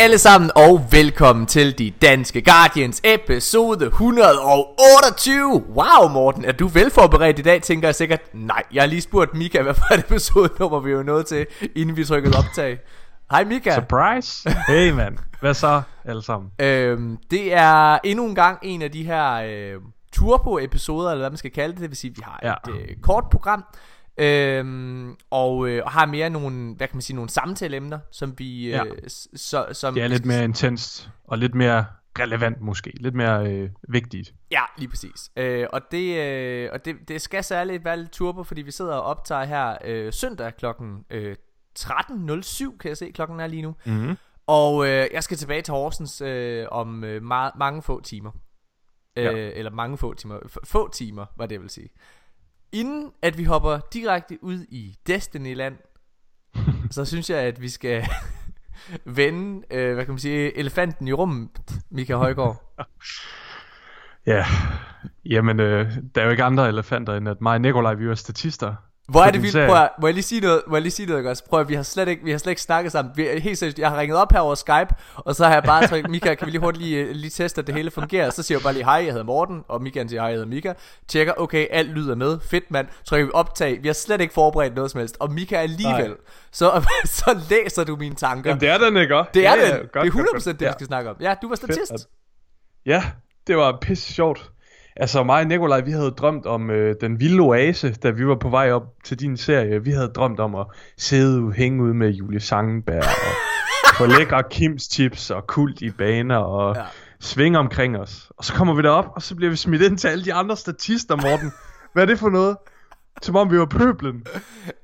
Alle sammen og velkommen til De Danske Guardians episode 128 Wow Morten, er du velforberedt i dag, tænker jeg sikkert Nej, jeg har lige spurgt Mika, hvad for et episode nummer vi er nået til, inden vi trykkede optag Hej Mika Surprise! Hey man, hvad så alle sammen? øhm, Det er endnu en gang en af de her øh, turbo-episoder, eller hvad man skal kalde det Det vil sige, vi har Ja. et øh, kort program Øhm, og, øh, og har mere nogle, hvad kan man sige, nogle samtaleemner, som vi, øh, Ja. s- så, som Det er lidt mere intenst og lidt mere relevant måske, lidt mere øh, vigtigt. Ja, lige præcis. Øh, og det, øh, og det, det skal særligt være lidt turbo, fordi vi sidder og optager her øh, søndag klokken øh, 13.07, kan jeg se, klokken er lige nu. Mm-hmm. Og øh, jeg skal tilbage til Horsens øh, om øh, meget, mange få timer. Øh, Ja. Eller mange få timer. F- få timer, var det jeg vil sige. Inden at vi hopper direkte ud i Destiny-land, så synes jeg, at vi skal vende, øh, hvad kan man sige, elefanten i rummet, Mika Højgaard. Ja, jamen øh, der er jo ikke andre elefanter end at mig og Nikolaj, vi er statister. Hvor er det vildt, prøv at, må jeg lige sige noget, må jeg lige sige noget, også? Prøv at, vi har slet ikke, vi har slet ikke snakket sammen, vi, helt seriøst, jeg har ringet op her over Skype, og så har jeg bare sagt, Mika, kan vi lige hurtigt lige, øh, lige teste, at det hele fungerer, så siger jeg bare lige, hej, jeg hedder Morten, og Mika siger, hej, jeg hedder Mika, tjekker, okay, alt lyder med, fedt mand, trykker vi optag, vi har slet ikke forberedt noget som helst, og Mika alligevel, så, så læser du mine tanker, Jamen det er den ikke også? det er ja, det, ja, det er 100% det, vi Ja. skal snakke om, ja, du var statist, Fedt, Ja, det var pisse sjovt. Altså mig og Nikolaj, vi havde drømt om øh, den vilde oase, da vi var på vej op til din serie. Vi havde drømt om at sidde ude, hænge ud med Julie Sangenberg og få lækre Kims chips og kult i baner og ja. svinge omkring os. Og så kommer vi derop, og så bliver vi smidt ind til alle de andre statister, Morten. Hvad er det for noget? Som om vi var pøblen.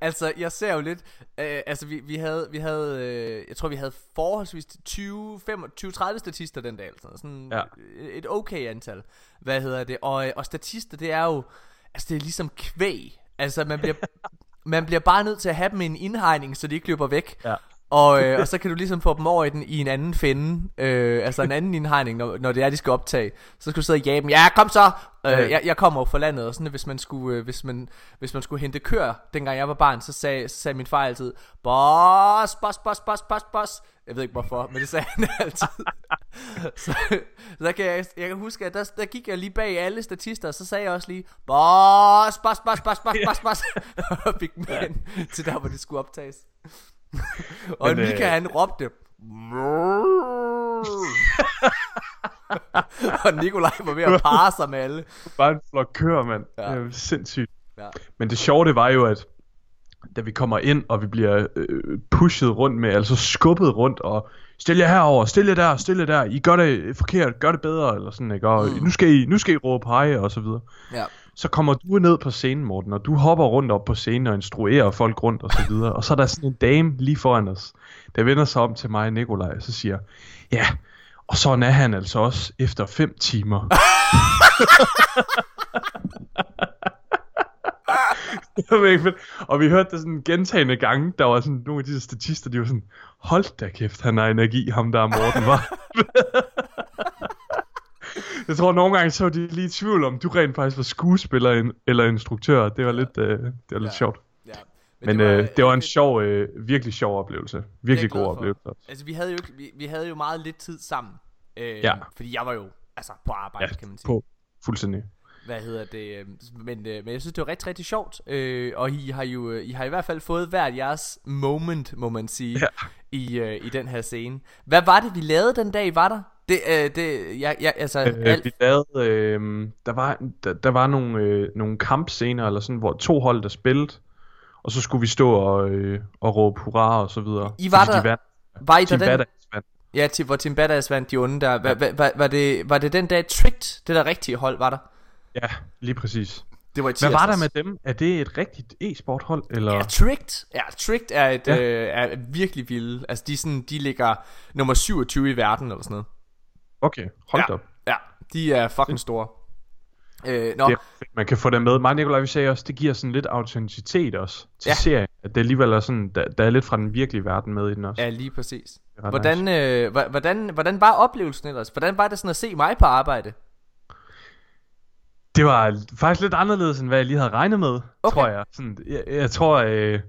Altså, jeg ser jo lidt, øh, altså vi, vi havde, vi havde øh, jeg tror vi havde forholdsvis 20, 25, 30 statister den dag, eller sådan, noget. sådan Ja. et okay antal, hvad hedder det, og, øh, og statister, det er jo, altså det er ligesom kvæg, altså man bliver, man bliver bare nødt til at have dem i en indhegning, så de ikke løber væk, Ja. Og, øh, og så kan du ligesom få dem over i, den, i en anden fælde, øh, altså en anden indhegning, når, når det er, de skal optage. Så skal du sidde og jage dem. Ja, kom så! Øh, Ja. jeg, jeg kommer jo fra landet, og sådan, hvis man skulle, øh, hvis man, hvis man skulle hente kør, dengang jeg var barn, så sagde, så sagde min far altid, boss, boss, boss, boss, boss, boss. Jeg ved ikke hvorfor, men det sagde han altid. så, så der kan jeg, jeg kan huske, at der, der gik jeg lige bag alle statister, og så sagde jeg også lige, boss, boss, boss, boss, boss, boss, boss, og fik dem hen til der, hvor det skulle optages. og Men, Mika øh, han råbte Og Nikolaj var ved at parre sig med alle Bare en flok køer, mand. Ja. Det er sindssygt. ja. Men det sjove det var jo, at da vi kommer ind, og vi bliver øh, pushet rundt med, altså skubbet rundt, og stil jer herover, stil jer der, stil jer der, I gør det forkert, gør det bedre, eller sådan, ikke? Og Mm. nu, skal I, nu skal I råbe hej, og så videre. ja. Så kommer du ned på scenen, Morten, og du hopper rundt op på scenen og instruerer folk rundt, og så videre. Og så er der sådan en dame lige foran os, der vender sig om til mig og Nikolaj, og så siger, ja, og sådan er han altså også efter fem timer. Og vi hørte det sådan gentagende gange. Der var sådan nogle af de statister, de var sådan, hold da kæft, han har energi, ham der Morten var. Jeg tror nogle gange så var de lige i tvivl om, du rent faktisk var skuespiller en- eller instruktør. Det var lidt, øh, det var lidt Ja. sjovt. ja. Men det var, øh, det var en det- sjov, øh, virkelig sjov oplevelse. Virkelig god for. oplevelse. Altså vi havde jo vi, vi havde jo meget lidt tid sammen øh, Ja. Fordi jeg var jo altså på arbejde Ja, kan man sige på fuldstændig. Hvad hedder det øh, men, øh, men jeg synes det var rigtig rigtig sjovt øh, Og I har jo øh, I har i hvert fald fået hvert jeres moment Må man sige Ja. i, øh, I den her scene Hvad var det vi lavede den dag var der? Det, øh, det, jeg, jeg, altså Øh, alt, vi lavede, øh, der var, der, der var nogle, øh, nogle kampscener, eller sådan, hvor to hold, der spillede. Og så skulle vi stå og, øh, og råbe hurra og så videre. I var der- De vandt. Var I der Team den? Badass vandt. Ja, til, hvor Tim Badass vandt de onde der. Var, var, var, det, var det den dag Tricked, det der rigtige hold, var der? Ja, lige præcis. Det var i Hvad var der med dem? Er det et rigtigt e-sport hold? Eller? Ja, Tricked. Ja, Tricked er, et, ja. Ja. øh, er virkelig vilde. Altså, de, sådan, de ligger nummer 27 i verden, eller sådan noget. Okay, hold ja. op. Ja, de er fucking store. Øh, nå, Det man kan få det med. Mig og Nicolaj, vi sagde også, det giver sådan lidt autenticitet også til Ja. serien. At det alligevel er sådan, der, der er lidt fra den virkelige verden med i den også. ja, lige præcis. Hvordan, øh, hva- hvordan, hvordan var oplevelsen ellers? Hvordan var det sådan at se mig på arbejde? Det var faktisk lidt anderledes, end hvad jeg lige havde regnet med, Okay. tror jeg. Sådan, jeg, jeg tror, øh,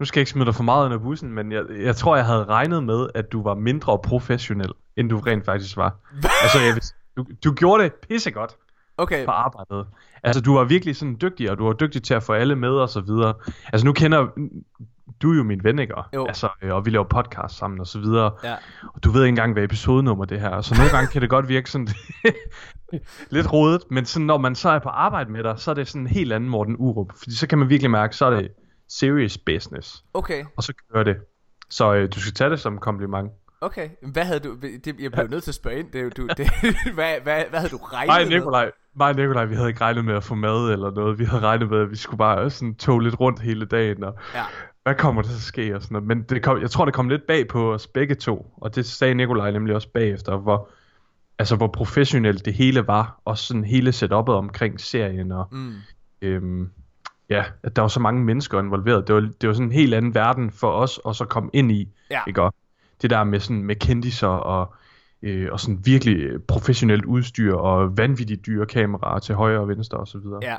nu skal jeg ikke smide dig for meget under bussen, men jeg, jeg tror, jeg havde regnet med, at du var mindre professionel, end du rent faktisk var. altså, jeg, du, du gjorde det pissegodt Okay, på arbejdet. Altså, du var virkelig sådan dygtig, og du var dygtig til at få alle med og så videre. Altså, nu kender du er jo min ven, ikke? Og, Jo. Altså, øh, og vi laver podcast sammen og så videre. ja. Og du ved ikke engang, hvad episodenummer det her er. Så nogle gange kan det godt virke sådan lidt rodet. Men sådan, når man så er på arbejde med dig, så er det sådan en helt anden Morten Urup. Fordi så kan man virkelig mærke, så er det serious business. Okay, Og så kører det. Så øh, du skal tage det som en kompliment. okay. Hvad havde du... Det, jeg blev nødt til at spørge ind. Det, du, det, hvad, hvad, hvad havde du regnet Mig og med? Nikolaj, mig og Nikolaj, vi havde ikke regnet med at få mad eller noget. Vi havde regnet med, at vi skulle bare sådan tog lidt rundt hele dagen. Og Ja. hvad kommer der til at ske og sådan noget. Men det kom, jeg tror, det kom lidt bag på os begge to. Og det sagde Nikolaj nemlig også bagefter, hvor, altså, hvor professionelt det hele var. Og sådan hele setup'et omkring serien. Og, Mm. øhm, ja, at der var så mange mennesker involveret. Det var, det var sådan en helt anden verden for os at så komme ind i. Ja. Ikke? Og det der med sådan med kendiser og, øh, og sådan virkelig øh, professionelt udstyr og vanvittigt dyre kameraer til højre og venstre og så videre. Ja.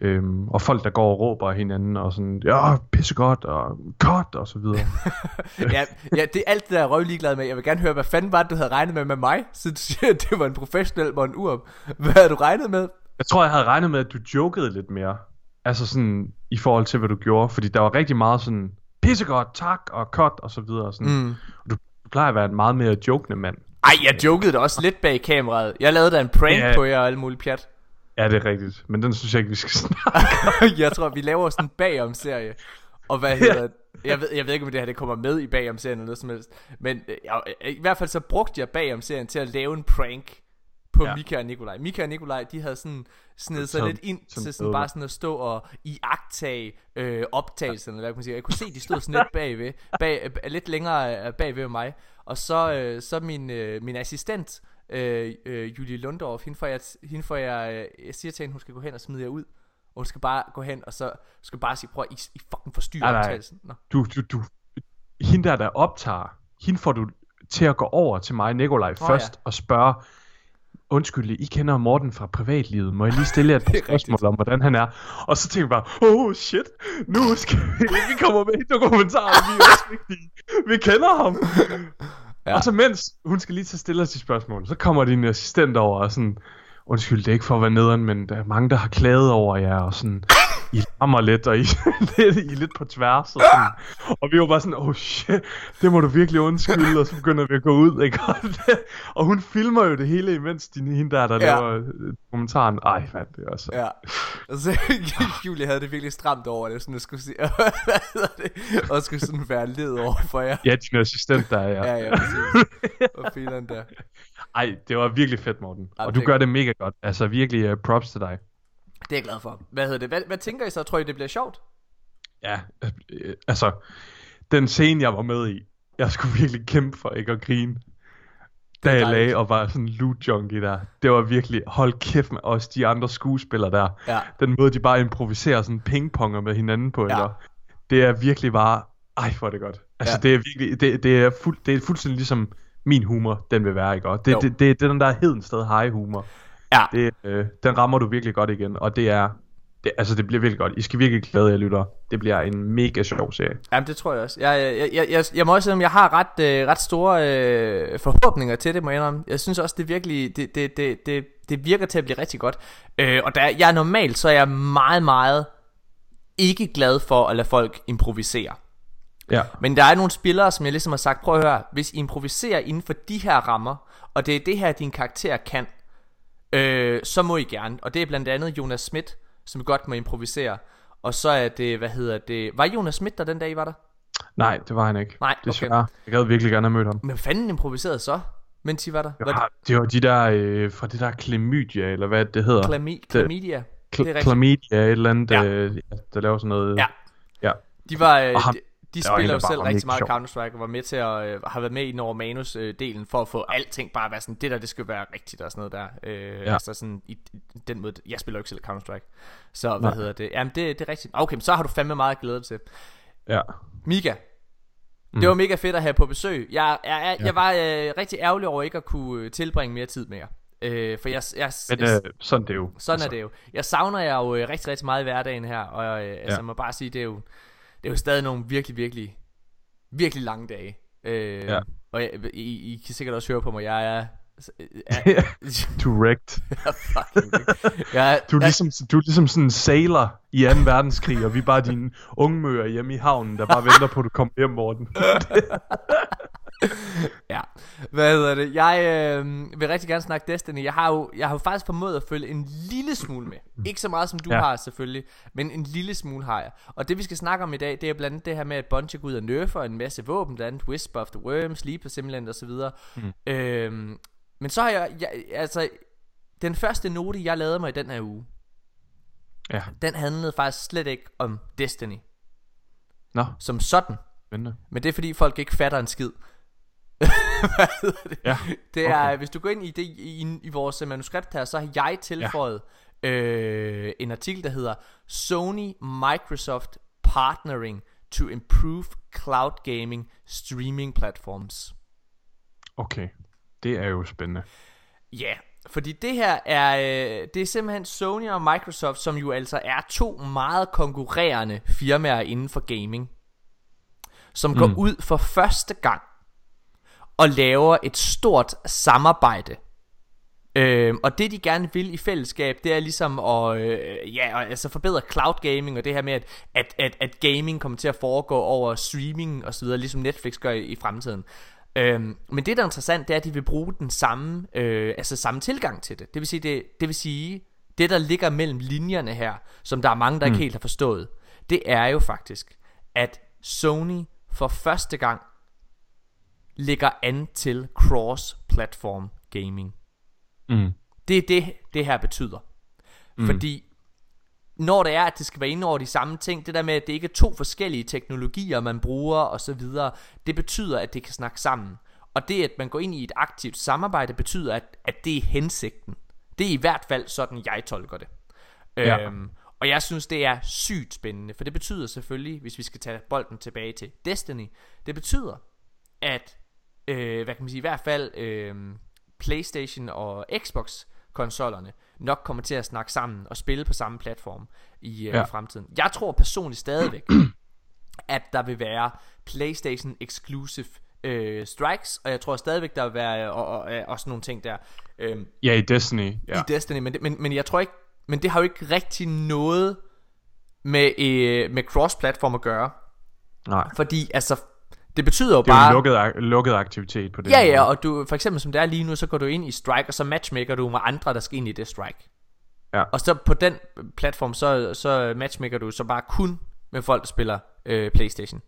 Øhm, og folk der går og råber hinanden og sådan, ja, pissegodt og godt og så videre. ja, ja, det er alt det der er jeg røv ligeglad med. Jeg vil gerne høre, hvad fanden var det, du havde regnet med med mig? Så du siger, at det var en professionel Morten Urup. Hvad havde du regnet med? Jeg tror, jeg havde regnet med, at du jokede lidt mere. Altså sådan, i forhold til, hvad du gjorde. Fordi der var rigtig meget sådan, pissegodt, tak og cut og så videre. Og sådan. Mm. Og du, du plejer at være en meget mere jokende mand. Ej, jeg jokede da også lidt bag kameraet. Jeg lavede da en prank Ja. på jer og alle mulige pjat. Ja, det er rigtigt. Men den synes jeg ikke, vi skal snakke. jeg tror, vi laver sådan en bagom-serie. Og hvad hedder det? Jeg ved, jeg ved ikke, om det her det kommer med i bagom-serien eller noget som helst. Men øh, jeg, i hvert fald så brugte jeg bagom-serien til at lave en prank på. Ja. Mika og Nikolaj. Mika og Nikolaj, de havde sådan snedet sig lidt ind til sådan bare sådan at stå og iagtage øh, optagelserne, eller hvad kan man sige. Jeg kunne se, de stod sådan lidt bagved, bag, øh, lidt længere øh, bagved mig. Og så, øh, så min, øh, min assistent, øh, øh, Julie Lundorf, hende får jeg, hende får jeg, jeg siger til hende, hun skal gå hen og smide jer ud. Og hun skal bare gå hen, og så skal bare sige, prøv at I, I fucking forstyrrer Nej, nej. optagelsen. Nå. Du, du, du, hende der, der optager, hende får du til at gå over til mig Nikolaj Åh, først og spørge, undskyld, I kender Morten fra privatlivet, må jeg lige stille jer et spørgsmål rigtigt. om, hvordan han er? Og så tænker jeg bare, oh shit, nu skal vi, vi kommer med i dokumentaren, vi er også vigtige, vi kender ham. Ja. Og så mens hun skal lige tage stille de spørgsmål, så kommer din assistent over og sådan, undskyld, det er ikke for at være nederen, men der er mange, der har klaget over jer, og sådan, I larmer lidt, og I, lidt, I lidt på tværs, og sådan. Og vi var bare sådan, oh shit, det må du virkelig undskylde, og så begynder vi at gå ud, ikke? Og, det, og hun filmer jo det hele, imens din, hende der, der Ja. laver øh, kommentaren. Ej, hvad det er også. Ja. Og så Julie havde det virkelig stramt over det, sådan at skulle sige, og skulle sådan være led over for jer. Ja, din assistent der, ja. Ja, ja, præcis. Og fileren der. Ej, det var virkelig fedt, Morten. Ej, Og du gør det mega godt. Altså virkelig uh, props til dig. Det er jeg glad for. Hvad hedder det? Hvad, hvad tænker I så? Tror I, det bliver sjovt? Ja, øh, øh, altså, den scene, jeg var med i, jeg skulle virkelig kæmpe for ikke at grine. Da jeg lagde og var sådan loot junkie der. Det var virkelig, hold kæft med os, de andre skuespillere der. Ja. Den måde, de bare improviserer sådan pingponger med hinanden på, Ja. eller? Det er virkelig bare, ej, hvor er det godt. Altså, Ja. det er virkelig, det, det, er fuld, det er fuldstændig ligesom min humor, den vil være, ikke? Og det, Jo. det, det, det er den der hedensted high humor. Ja. Det, øh, den rammer du virkelig godt igen, og det er, det, altså det bliver virkelig godt. I skal virkelig glæde jer, lytter. Det bliver en mega sjov serie. Jamen, det tror jeg også. Jeg, jeg, jeg, jeg, jeg må også sige, at jeg har ret, øh, ret store øh, forhåbninger til det, må jeg indrømme. Jeg synes også, det virkelig, det, det, det, det, det virker til at blive rigtig godt. Øh, og der, jeg er normalt, så er jeg meget, meget ikke glad for at lade folk improvisere. Ja. Men der er nogle spillere, som jeg ligesom har sagt, prøv at høre, hvis I improviserer inden for de her rammer, og det er det her, din karakter kan, øh, så må I gerne. Og det er blandt andet Jonas Schmidt, som godt må improvisere. Og så er det, hvad hedder det, var Jonas Schmidt der den dag, I var der? Nej, det var han ikke. Nej, okay. Desværre. Jeg gad virkelig gerne have mødt ham. Men fanden improviserede så, mens I var der? Det Var var, det var de der, øh, fra det der klamydia, eller hvad det hedder. klami- Chlamydia? Det er Kl- rigtigt. Chlamydia, et eller andet, Ja. ja. øh, ja, der laver sådan noget. Ja. ja. De var... Øh, Og ham- de, de der spiller jo selv rigtig meget sjov. Counter-Strike og var med til at øh, har været med i Norge Manus øh, delen for at få alting bare at være sådan det der det skal være rigtigt og sådan noget der. Øh, ja. Ja. Altså sådan i, den måde jeg spiller jo ikke selv Counter-Strike. Så hvad Nej. hedder det? Jamen det, det er rigtigt. Okay, men så har du fandme meget at glæde dig til. ja. Mika, Mm. det var mega fedt at have på besøg. Jeg, jeg, jeg, Ja. jeg var øh, rigtig ærgerlig over ikke at kunne øh, tilbringe mere tid med jer. Øh, for jeg, jeg, Men jeg, øh, sådan det er jo. sådan er det jo. Jeg savner jer jo øh, rigtig, rigtig meget i hverdagen her, og øh, altså, jeg må bare sige, det er jo, det er jo stadig nogle virkelig, virkelig, virkelig lange dage. Øh, Ja. Og jeg, I, I kan sikkert også høre på mig, jeg er... er du wrecked. jeg Du er, ligesom, du er ligesom sådan en sailor i 2. verdenskrig, og vi er bare dine ungmøer hjemme i havnen, der bare venter på, at du kommer hjem, Morten. Ja, hvad hedder det? Jeg øh, vil rigtig gerne snakke Destiny. Jeg har jo, jeg har jo faktisk formået at følge en lille smule med. Ikke så meget som du Ja. har selvfølgelig, men en lille smule har jeg. Og det vi skal snakke om i dag, det er blandt andet det her med, at Bungie går ud og nerfer en masse våben, blandt andet Wisp of the Worm, Sleeper Simulant osv. Mm. Øhm, men så har jeg, jeg, altså, den første note, jeg lavede mig i den her uge, Ja, den handlede faktisk slet ikke om Destiny nå, som sådan. spændende. Men det er fordi folk ikke fatter en skid Hvad hedder det? Ja, Det er, okay. hvis du går ind i, det, i, i vores manuskript her, så har jeg tilføjet ja. øh, en artikel, der hedder Sony Microsoft Partnering to Improve Cloud Gaming Streaming Platforms. Okay, det er jo spændende. Ja, yeah, fordi det her er, øh, det er simpelthen Sony og Microsoft, som jo altså er to meget konkurrerende firmaer inden for gaming, som går ud for første gang og laver et stort samarbejde. Øhm, og det de gerne vil i fællesskab, det er ligesom at øh, ja, altså forbedre cloud gaming og det her med, at, at, at, at gaming kommer til at foregå over streaming og så videre, ligesom Netflix gør i, i fremtiden. Øhm, men det der er interessant, det er, at de vil bruge den samme, øh, altså samme tilgang til det. Det vil sige, det, det vil sige, det der ligger mellem linjerne her, som der er mange, der ikke helt har forstået, det er jo faktisk, at Sony for første gang ligger an til cross-platform gaming. Mm. Det er det, det her betyder. Mm. Fordi når det er, at det skal være inde over de samme ting, det der med, at det ikke er to forskellige teknologier, man bruger og så videre, det betyder, at det kan snakke sammen. Og det, at man går ind i et aktivt samarbejde, betyder, at, at det er hensigten. Det er i hvert fald sådan, jeg tolker det. Ja. Øhm, og jeg synes, det er sygt spændende, for det betyder selvfølgelig, hvis vi skal tage bolden tilbage til Destiny, det betyder, at, øh, hvad kan man sige, i hvert fald øh, Playstation og Xbox konsollerne nok kommer til at snakke sammen og spille på samme platform i, øh, Ja. fremtiden. Jeg tror personligt stadigvæk, at der vil være PlayStation exclusive øh, strikes, og jeg tror stadigvæk, der vil være øh, og, og, og, også nogle ting der øh, Ja, i Destiny. Ja. i Destiny, men, men, men jeg tror ikke, men det har jo ikke rigtig noget med, øh, med cross-platform at gøre, Nej, fordi altså, det betyder jo det er jo bare... lukket, lukket aktivitet på den Ja, ja, og du, for eksempel som det er lige nu, så går du ind i Strike, og så matchmaker du med andre, der skal ind i det Strike. Ja. Og så på den platform, så, så matchmaker du så bare kun med folk, der spiller øh, Playstation.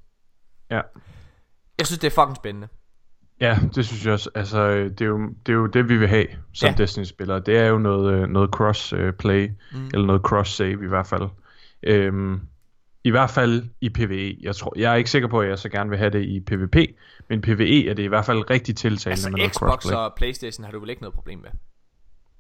Ja. Jeg synes, det er fucking spændende. Ja, det synes jeg også. Altså, øh, det er jo det, er jo det vi vil have som Ja. Destiny-spillere. Det er jo noget, øh, noget cross-play, mm. eller noget cross-save i hvert fald. Øhm, I hvert fald i PvE. Jeg, tror, jeg er ikke sikker på, at jeg så gerne vil have det i PvP, men PvE er det i hvert fald rigtig tiltalende Altså med noget Xbox crossplay. og Playstation har du vel ikke noget problem med?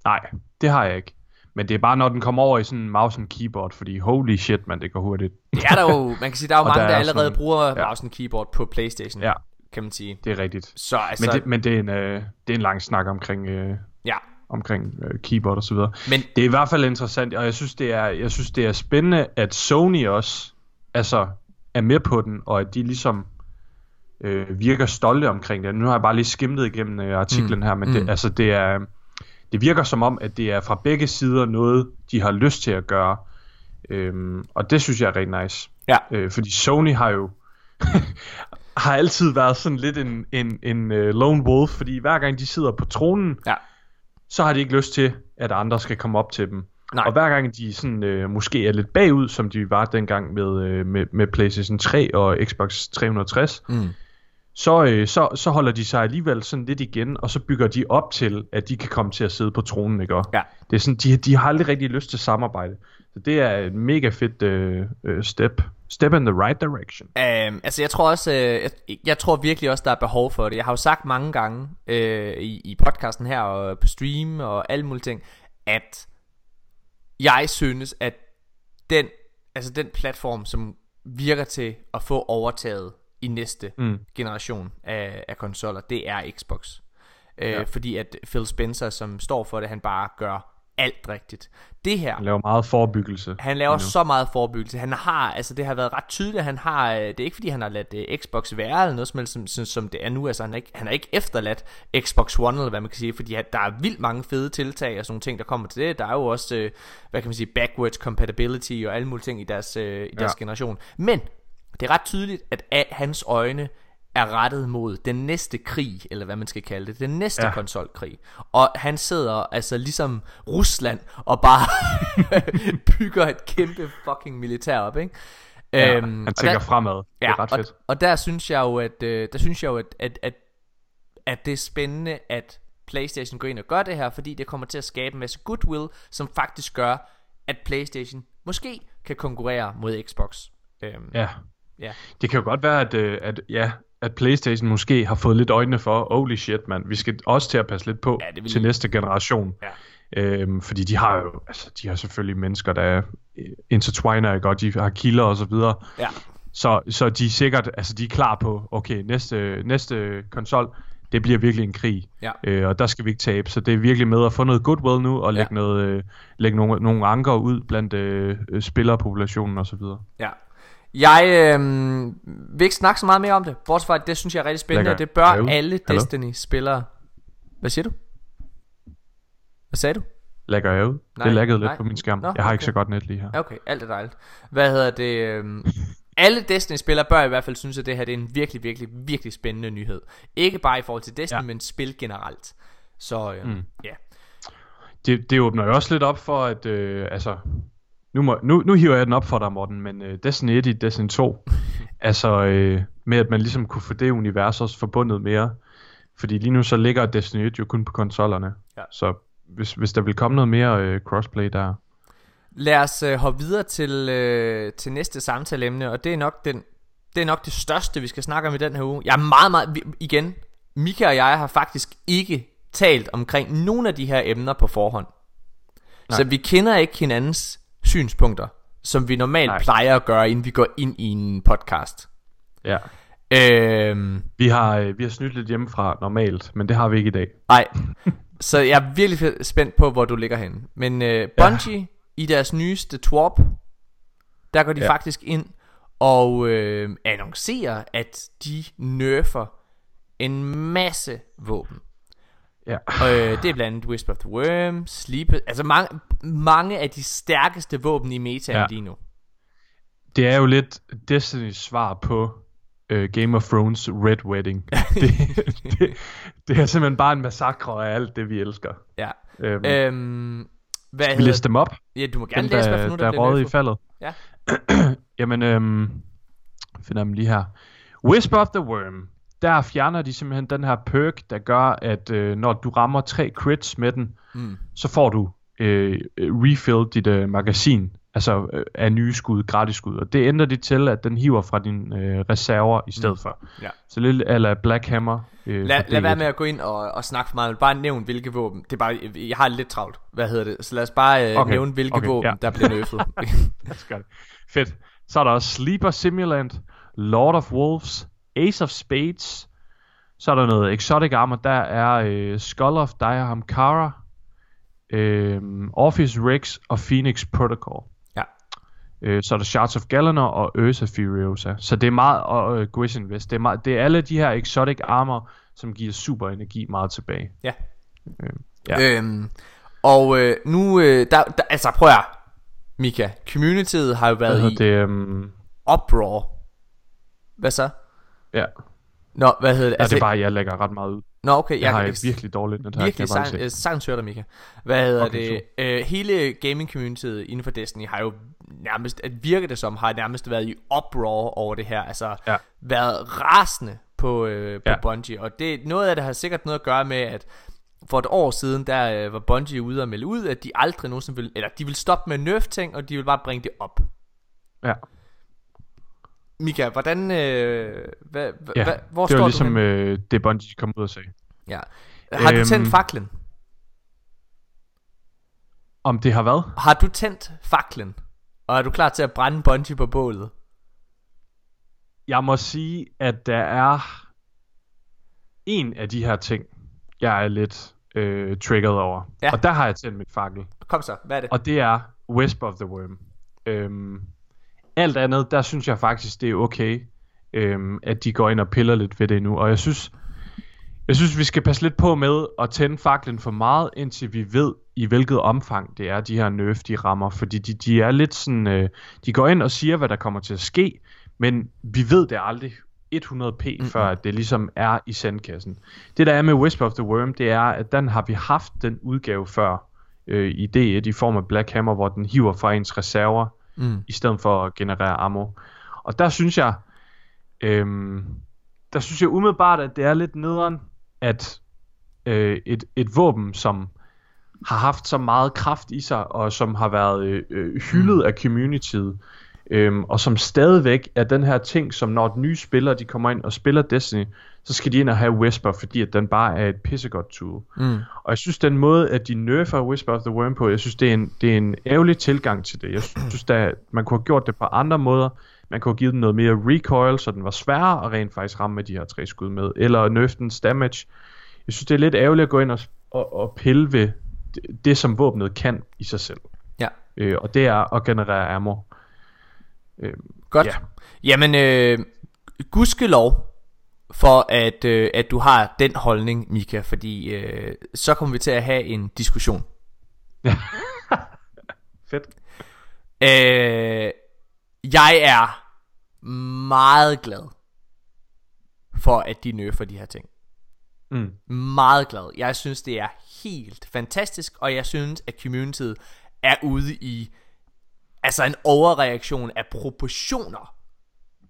Nej, det har jeg ikke. Men det er bare, når den kommer over i sådan en mouse and keyboard, fordi holy shit, man, det går hurtigt. Det er der jo, man kan sige, der er jo mange, der der, er allerede sådan- bruger ja. mouse and keyboard på Playstation, Ja, kan man sige. det er rigtigt. Så altså, Men det, men det, er, en, øh, det er en lang snak omkring, øh, ja. Omkring øh, keyboard og så videre. Men Det er i hvert fald interessant, og jeg synes, det er, jeg synes, det er spændende, at Sony også altså, er med på den, og at de ligesom øh, virker stolte omkring det. Nu har jeg bare lige skimtet igennem øh, artiklen Mm, her, men mm. det, altså, det, er, det virker som om, at det er fra begge sider noget, de har lyst til at gøre. Øhm, og det synes jeg er rigtig nice. Ja. Øh, fordi Sony har jo har altid været sådan lidt en, en, en uh, lone wolf, fordi hver gang de sidder på tronen, Ja. Så har de ikke lyst til, at andre skal komme op til dem. Nej. Og hver gang de sådan, øh, måske er lidt bagud, som de var dengang med, øh, med, med PlayStation 3 og Xbox 360, Mm. så, øh, så, så holder de sig alligevel sådan lidt igen, og så bygger de op til, at de kan komme til at sidde på tronen, ikke? Ja. Det er sådan, de, de har aldrig rigtig lyst til samarbejde. Så det er et mega fedt øh, øh, step. Step in the right direction. Um, altså jeg tror også, øh, jeg, jeg tror virkelig også, der er behov for det. Jeg har jo sagt mange gange øh, i, i podcasten her og på stream og alle mulige ting, at jeg synes, at den, altså den platform, som virker til at få overtaget i næste Mm. generation af, af konsoller, det er Xbox. Øh, Ja. Fordi at Phil Spencer, som står for det, han bare gør alt rigtigt. Det her, Han laver meget forebyggelse. han laver lige nu. så meget forebyggelse. Han har, altså det har været ret tydeligt, han har, øh, det er ikke fordi han har ladt uh, Xbox være, eller noget som, helst, som, som, det er nu, altså han har, ikke, han har ikke efterladt Xbox One, eller hvad man kan sige, fordi der er vildt mange fede tiltag og sådan nogle ting, der kommer til det. Der er jo også, uh, hvad kan man sige, backwards compatibility og alle mulige ting i deres, uh, i deres Ja. generation. Men det er ret tydeligt, at a- hans øjne er rettet mod den næste krig, eller hvad man skal kalde det, den næste ja. Konsolkrig. Og han sidder altså ligesom Rusland og bare bygger et kæmpe fucking militær op, ikke? Ja, Øhm, han og tænker der- fremad. Det er ret og, fedt. og der synes jeg jo, at, øh, der synes jeg jo, at, at, at, at det er spændende, at PlayStation går ind og gør det her, fordi det kommer til at skabe en masse goodwill, som faktisk gør, at PlayStation måske kan konkurrere mod Xbox. Øhm, Ja. ja. Det kan jo godt være, at, øh, at, ja, at PlayStation måske har fået lidt øjnene for, holy shit, mand, vi skal også til at passe lidt på Ja, vil- til næste generation. Ja. Øhm, fordi de har jo, altså, de har selvfølgelig mennesker, der er øh, intertwiner, ikke? og de har kilder og så videre. Ja. Så, så de er sikkert, altså de er klar på, okay, næste, næste konsol, det bliver virkelig en krig. Ja. Øh, og der skal vi ikke tabe. Så det er virkelig med at få noget goodwill nu, og lægge, Ja. noget, øh, lægge nogle, nogle anker ud blandt øh, øh, spillerpopulationen og så videre. Ja. Jeg øh, vil ikke snakke så meget mere om det, bortset fra, det synes jeg er rigtig spændende, og det bør ud? alle Hallo? Destiny-spillere... Hvad siger du? Hvad sagde du? Lægger jeg ud? Nej, det laggede nej. lidt på min skærm. Nå, jeg har ikke okay. så godt net lige her. Okay, alt er dejligt. Hvad hedder det? øhm, alle Destiny-spillere bør i hvert fald synes, at det her det er en virkelig, virkelig, virkelig spændende nyhed. Ikke bare i forhold til Destiny, ja. Men spil generelt. Så øhm, mm. ja. Det, det åbner jo også lidt op for, at øh, altså, nu, må, nu, nu hiver jeg den op for dig, Morten, men øh, Destiny 1 i Destiny 2, altså øh, med at man ligesom kunne få det univers også forbundet mere, fordi lige nu så ligger Destiny 1 jo kun på konsollerne, Ja. så hvis, hvis der vil komme noget mere øh, crossplay der, Lad os øh, hoppe videre til, øh, til næste samtaleemne, og det er nok den det er nok det største, vi skal snakke om i den her uge. Jeg er meget, meget... Igen, Mika og jeg har faktisk ikke talt omkring nogle af de her emner på forhånd. Nej. Så vi kender ikke hinandens synspunkter, som vi normalt Nej. Plejer at gøre, inden vi går ind i en podcast. ja. Øhm, Vi har, øh, vi har snydt lidt hjemmefra normalt, men det har vi ikke i dag. Nej. Så jeg er virkelig spændt på, hvor du ligger henne. Men øh, Bungie ja. i deres nyeste twarp, der går de. Ja. faktisk ind og øh, annoncerer, at de nerfer en masse våben. Ja. Øh, det er blandt andet Whisper of the Worm, Sleep, altså mange, mange af de stærkeste våben i metaen ja. Lige nu. Det er jo lidt Destinys svar på øh, Game of Thrones Red Wedding. det, det, det er simpelthen bare en massakre af alt det, vi elsker. Ja. Øhm, Øhm, hvad vi hedder liste dem op, Ja, du må gerne dem læse, hvad for der, der der, er i faldet. Ja. Jamen, øhm, finder dem lige her. Whisper of the Worm. Der fjerner de simpelthen den her perk, der gør, at øh, når du rammer tre crits med den, Mm. så får du øh, refill dit øh, magasin, altså øh, af nye skud, gratis skud. Og det ændrer de til, at den hiver fra dine øh, reserver i stedet for. Ja. Så lidt ala Black Hammer. Øh, Lad, lad D1. være med at gå ind og, og snakke for meget. Bare nævne, hvilke våben. Det er bare, jeg har lidt travlt. Hvad hedder det? Så lad os bare øh, okay. Nævne, hvilke okay, våben, ja. der bliver nerfed. Fedt. Så er der også Sleeper Simulant, Lord of Wolves, Ace of Spades. Så er der noget Exotic Armor. Der er øh, Skull of Diahamkara, øh, Orpheus Rex og Phoenix Protocol. ja. Øh, så er der Shards of Galanor og Ursa Furiosa. Så det er meget, og øh, Gwyn West. Det er, meget, det er alle de her Exotic Armor, som giver super energi meget tilbage. ja. Øh, ja. Øhm, og øh, nu, øh, der, der, altså prøv at Mika, communityet har jo været i det? Um, uproar. Hvad så? Ja. Nå, hvad hedder det? Altså, det er bare, jeg lægger ret meget ud. Nå, okay, Jeg, jeg, har et virkelig dårligt net her. virkelig sang, øh, sagtens høre dig, Mika. Hvad hedder Okay, det? Øh, hele gaming communityet inden for Destiny har jo nærmest, at virker det som, har nærmest været i uproar over det her. Altså, Ja. været rasende på, øh, på ja. Ja. Bungie. Og det, noget af det har sikkert noget at gøre med, at for et år siden, der øh, var Bungie ude og melde ud, at de aldrig nogensinde vil, eller de vil stoppe med nerf ting, og de vil bare bringe det op. Ja. Mika, hvordan, øh, hvad, hva, Ja, hva, hvor det står var ligesom du øh, det Bungie kom ud og sagde. Ja. Har du Øhm, tændt faklen? Om det har været? Har du tændt faklen? Og er du klar til at brænde Bungie på bålet? Jeg må sige, at der er en af de her ting, jeg er lidt øh, triggered over. Ja. Og der har jeg tændt mit fakkel. Kom så, hvad er det? Og det er Wisp of the Worm. Øhm, alt andet, der synes jeg faktisk, det er okay, øhm, at de går ind og piller lidt ved det nu. Og jeg synes, jeg synes, vi skal passe lidt på med at tænde faklen for meget, indtil vi ved, i hvilket omfang det er, de her nerf, de rammer. Fordi de, de er lidt sådan, øh, de går ind og siger, hvad der kommer til at ske, men vi ved det aldrig 100p, mm-hmm. før at det ligesom er i sandkassen. Det der er med Wisp of the Worm, det er, at den har vi haft den udgave før øh, i D1 i form af Black Hammer, hvor den hiver fra ens reserver, Mm. i stedet for at generere ammo. Og der synes jeg, øhm, der synes jeg umiddelbart, at det er lidt nederen, at øh, et, et våben, som har haft så meget kraft i sig, og som har været øh, øh, hyldet af communityet, øhm, og som stadigvæk er den her ting, som når nye spillere de kommer ind og spiller Destiny, så skal de ind og have Whisper, fordi at den bare er et pissegodt tool. Mm. Og jeg synes, den måde, at de nerfer Whisper of the Worm på, jeg synes, det er en, det er en ærgerlig tilgang til det. Jeg synes, at man kunne have gjort det på andre måder. Man kunne have givet den noget mere recoil, så den var sværere at rent faktisk ramme med de her tre skud med. Eller nerf dens damage. Jeg synes, det er lidt ærgerligt at gå ind og, og, og pille ved det, det, som våbnet kan i sig selv. Ja. Øh, og det er at generere ammo. Øh, Godt. Ja. Jamen, øh, gudskelov for, at, øh, at du har den holdning, Mika, fordi øh, så kommer vi til at have en diskussion. fedt. Øh, jeg er meget glad for, at de nerfer de her ting. Mm. Meget glad. Jeg synes, det er helt fantastisk, og jeg synes, at communityet er ude i altså en overreaktion af proportioner.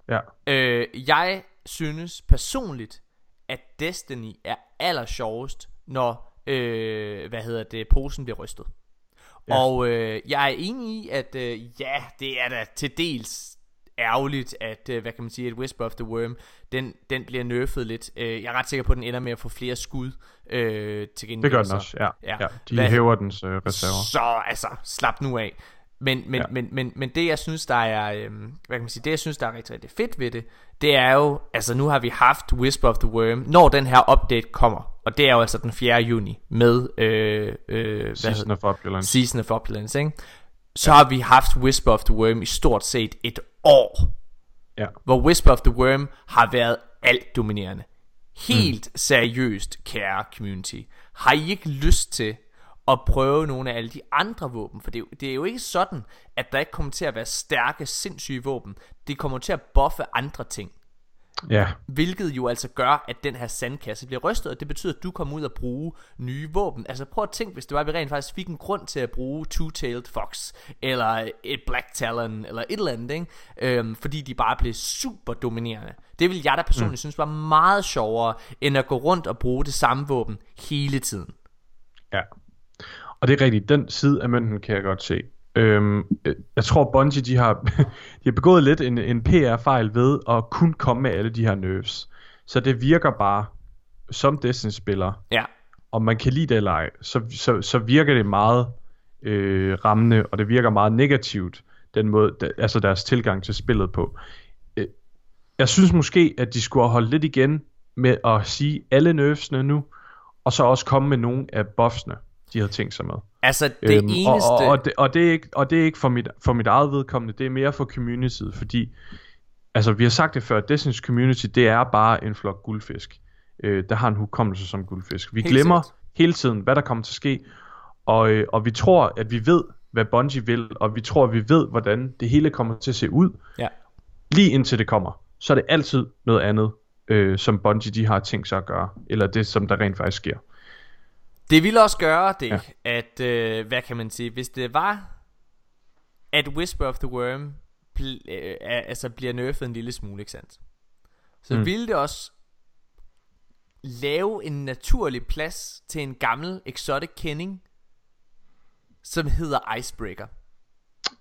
Ja. Øh, jeg synes personligt, at Destiny er aller sjovest, når, øh, hvad hedder det, posen bliver rystet. Ja. Og øh, jeg er enig i, at øh, ja, det er da til dels ærgerligt, at, øh, hvad kan man sige, at Whisper of the Worm, den, den bliver nerfed lidt. Øh, jeg er ret sikker på, at den ender med at få flere skud øh, til gengæld. Det gør den så- også, ja. Ja. ja. De Hvad- hæver dens øh, reserver. så altså, slap nu af. Men, men, Ja. ja. men, men, men det jeg synes der er øhm, Hvad kan man sige Det jeg synes der er rigtig, rigtig fedt ved det Det er jo Altså nu har vi haft Whisper of the Worm Når den her update kommer Og det er jo altså den 4. juni Med øh, øh, hvad Season hedder- of Opulence. Season of Opulence ikke? Så har vi haft Whisper of the Worm I stort set et år Ja. hvor Whisper of the Worm har været alt dominerende. Helt mm. seriøst, kære community. Har I ikke lyst til at prøve nogle af alle de andre våben? For det, er jo- det er jo ikke sådan, at der ikke kommer til at være stærke, sindssyge våben. Det kommer til at buffe andre ting. Ja. Hvilket jo altså gør, at den her sandkasse bliver rystet, og det betyder, at du kommer ud og bruge nye våben. Altså prøv at tænke, hvis det var, at vi rent faktisk fik en grund til at bruge Two-Tailed Fox, eller et Black Talon, eller et eller andet, ikke? Øhm, fordi de bare blev super dominerende. Det vil jeg da personligt mm. synes var meget sjovere, end at gå rundt og bruge det samme våben hele tiden. Ja. Og det er rigtigt, den side af mønten kan jeg godt se. Øhm, øh, jeg tror Bungie de har, de har begået lidt en, en PR-fejl ved at kun komme med alle de her nerfs. Så det virker bare som Destiny-spiller, Ja, om man kan lide det eller ej, så, så, så virker det meget øh, rammende, og det virker meget negativt, den måde, der, altså deres tilgang til spillet på. Øh, jeg synes måske, at de skulle have holdt lidt igen med at sige alle nerfsene nu, og så også komme med nogle af buffsene, de havde tænkt sig med. altså det øhm, eneste... og, og, og, det, og, det er ikke, og det er ikke for mit, for mit eget vedkommende, det er mere for communityet, fordi altså vi har sagt det før, Destiny's community, det er bare en flok guldfisk. Øh, der har en hukommelse som guldfisk. Vi Helt glemmer sikkert. hele tiden, hvad der kommer til at ske, og, øh, og vi tror, at vi ved, hvad Bungie vil, og vi tror, at vi ved, hvordan det hele kommer til at se ud, ja. lige indtil det kommer. Så er det altid noget andet, øh, som Bungie de har tænkt sig at gøre, eller det, som der rent faktisk sker. Det ville også gøre det, Ja. at, øh, hvad kan man sige, hvis det var, at Whisper of the Worm pl- øh, altså bliver nerfed en lille smule, ikke sandt? Så mm. ville det også lave en naturlig plads til en gammel exotic kending, som hedder Icebreaker.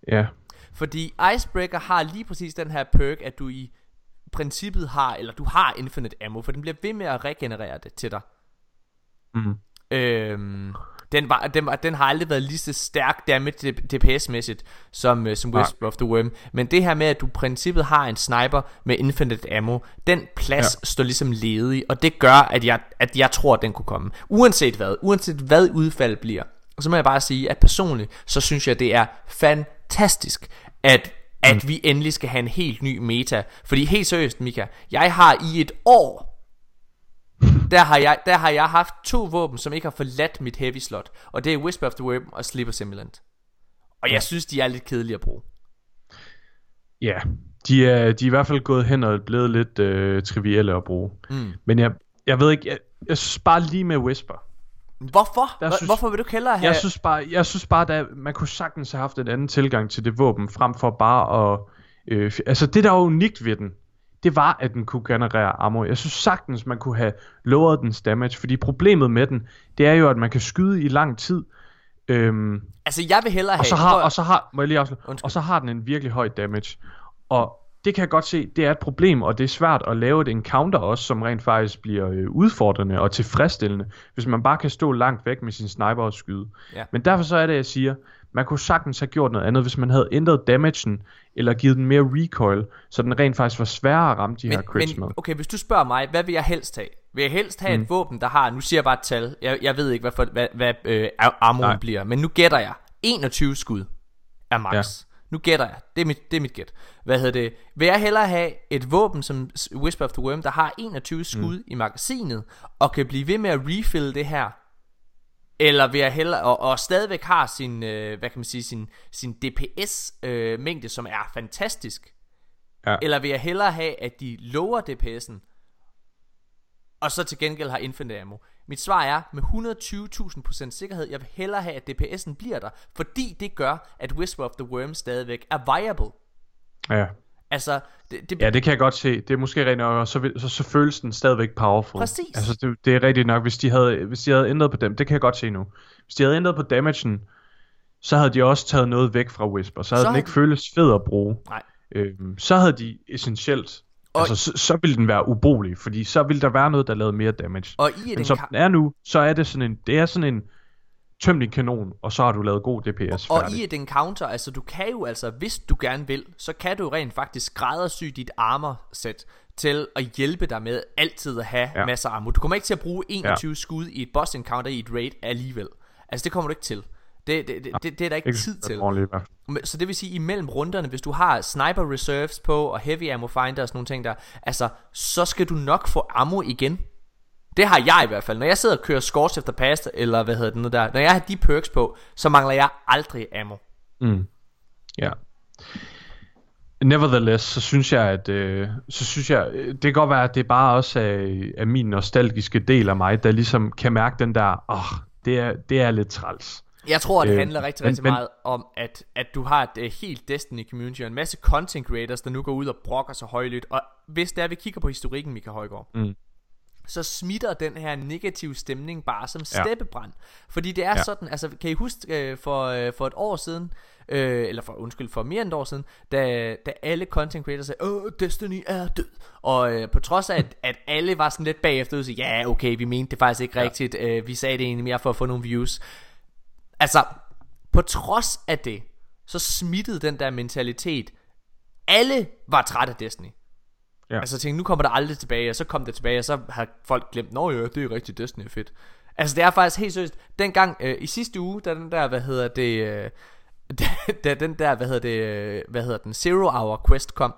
Ja, Fordi Icebreaker har lige præcis den her perk, at du i princippet har, eller du har infinite ammo, for den bliver ved med at regenerere det til dig. mm. Øhm, Den, var, den, var, den har aldrig været lige så stærk damage DPS-mæssigt som, uh, som Whisper of the Worm. Men det her med, at du i princippet har en sniper med infinite ammo, den plads ja. står ligesom ledig, og det gør, at jeg, at jeg tror, at den kunne komme. Uanset hvad, uanset hvad udfaldet bliver. Og så må jeg bare sige, at personligt, så synes jeg, det er fantastisk, at at mm. vi endelig skal have en helt ny meta. Fordi helt seriøst, Mika, jeg har i et år, der har, jeg, der har jeg haft to våben, som ikke har forladt mit heavy slot. Og det er Whisper of the Web og Slipper Simulant. Og jeg synes, de er lidt kedelige at bruge. Ja, de er, de er i hvert fald gået hen og blevet lidt øh, trivielle at bruge. Mm. Men jeg, jeg ved ikke, jeg, jeg synes bare lige med Whisper, Hvorfor? Der synes, Hvorfor vil du hellere have... Jeg synes bare, jeg synes bare at man kunne sagtens have haft en anden tilgang til det våben, frem for bare at... Øh, altså det der var unikt ved den, det var, at den kunne generere ammo. Jeg synes sagtens, man kunne have lowered dens damage, fordi problemet med den, det er jo, at man kan skyde i lang tid. Øhm, altså jeg vil hellere have... Og så har, og så har, må jeg lige og så har den en virkelig høj damage. Og det kan jeg godt se, det er et problem, og det er svært at lave et encounter også, som rent faktisk bliver øh, udfordrende og tilfredsstillende, hvis man bare kan stå langt væk med sin sniper og skyde. Ja. Men derfor så er det, jeg siger, man kunne sagtens have gjort noget andet, hvis man havde ændret damagen, eller givet den mere recoil, så den rent faktisk var sværere at ramme de men, her crits men, med. Okay, hvis du spørger mig, hvad vil jeg helst have? Vil jeg helst have mm. et våben, der har, nu siger jeg bare et tal, jeg, jeg ved ikke, hvad, for, hvad, hvad øh, armoren bliver, men nu gætter jeg, 21 skud er max. Ja. Nu gætter jeg. Det er mit, det er mit gæt. Hvad hedder det? Vil jeg hellere have et våben som Whisper of the Worm, der har 21 skud mm. i magasinet, og kan blive ved med at refill det her? Eller vil jeg hellere, og, og stadigvæk har sin, øh, hvad kan man sige, sin, sin DPS øh, mængde, som er fantastisk? Ja. Eller vil jeg hellere have, at de lower DPS'en, og så til gengæld har infinite ammo? Mit svar er med 120.000% sikkerhed, jeg vil hellere have, at DPS'en bliver der, fordi det gør, at Whisper of the Worm stadigvæk er viable. Ja. Altså, det, det... Ja, det kan jeg godt se. Det er måske rent nok, og så, vil, så, så føles den stadigvæk powerful. Præcis. Altså, det, det er rigtigt nok, hvis de, havde, hvis de havde ændret på dem. Det kan jeg godt se nu. Hvis de havde ændret på damagen, så havde de også taget noget væk fra Whisper. Så havde så den ikke føltes fed at bruge. Nej. Øhm, så havde de essentielt og altså, så, så vil den være ubrugelig, fordi så vil der være noget, der lavede mere damage. Og i Men som den er nu, så er det sådan en, det er sådan en tøm din kanon, og så har du lavet god DPS Og, og i et encounter, altså du kan jo altså, hvis du gerne vil, så kan du rent faktisk skræddersy dit armor set til at hjælpe dig med altid at have ja. masser af armor. Du kommer ikke til at bruge 21 ja. skud i et boss encounter i et raid alligevel. Altså det kommer du ikke til. Det, det, det, det, det er der ikke, ikke tid til. Så det vil sige, imellem runderne, hvis du har sniper reserves på, og heavy ammo finder og sådan nogle ting der, altså, så skal du nok få ammo igen. Det har jeg i hvert fald. Når jeg sidder og kører scores efter pasta, eller hvad hedder det nu der, når jeg har de perks på, så mangler jeg aldrig ammo. Mm. Ja. Nevertheless, så synes jeg, at øh, så synes jeg, øh, det kan godt være, at det bare også er, er min nostalgiske del af mig, der ligesom kan mærke den der, åh, oh, det er, det er lidt træls. Jeg tror, det øh, handler rigtig, rigtig men, meget om, at, at du har et uh, helt Destiny-community og en masse content creators, der nu går ud og brokker sig højlydt. Og hvis det er, vi kigger på historikken, Mika Højgaard, mm. Så smitter den her negative stemning bare som steppebrand. Ja. Fordi det er ja. sådan, altså kan I huske uh, for, uh, for et år siden, uh, eller for undskyld, for mere end et år siden, da, da alle content creators sagde, åh, Destiny er død. Og uh, på trods af, at, at alle var sådan lidt bagefter, og sagde, ja, okay, vi mente det faktisk ikke ja. rigtigt, uh, vi sagde det egentlig mere for at få nogle views. Altså, på trods af det, så smittede den der mentalitet. Alle var trætte af Destiny. Ja. Altså tænkte, nu kommer der aldrig tilbage, og så kom det tilbage, og så har folk glemt, nå ja, det er rigtig Destiny fedt. Altså det er faktisk helt seriøst, dengang øh, i sidste uge, da den der, hvad hedder det, øh, da, da den der, hvad hedder det, øh, hvad hedder den, Zero Hour Quest kom,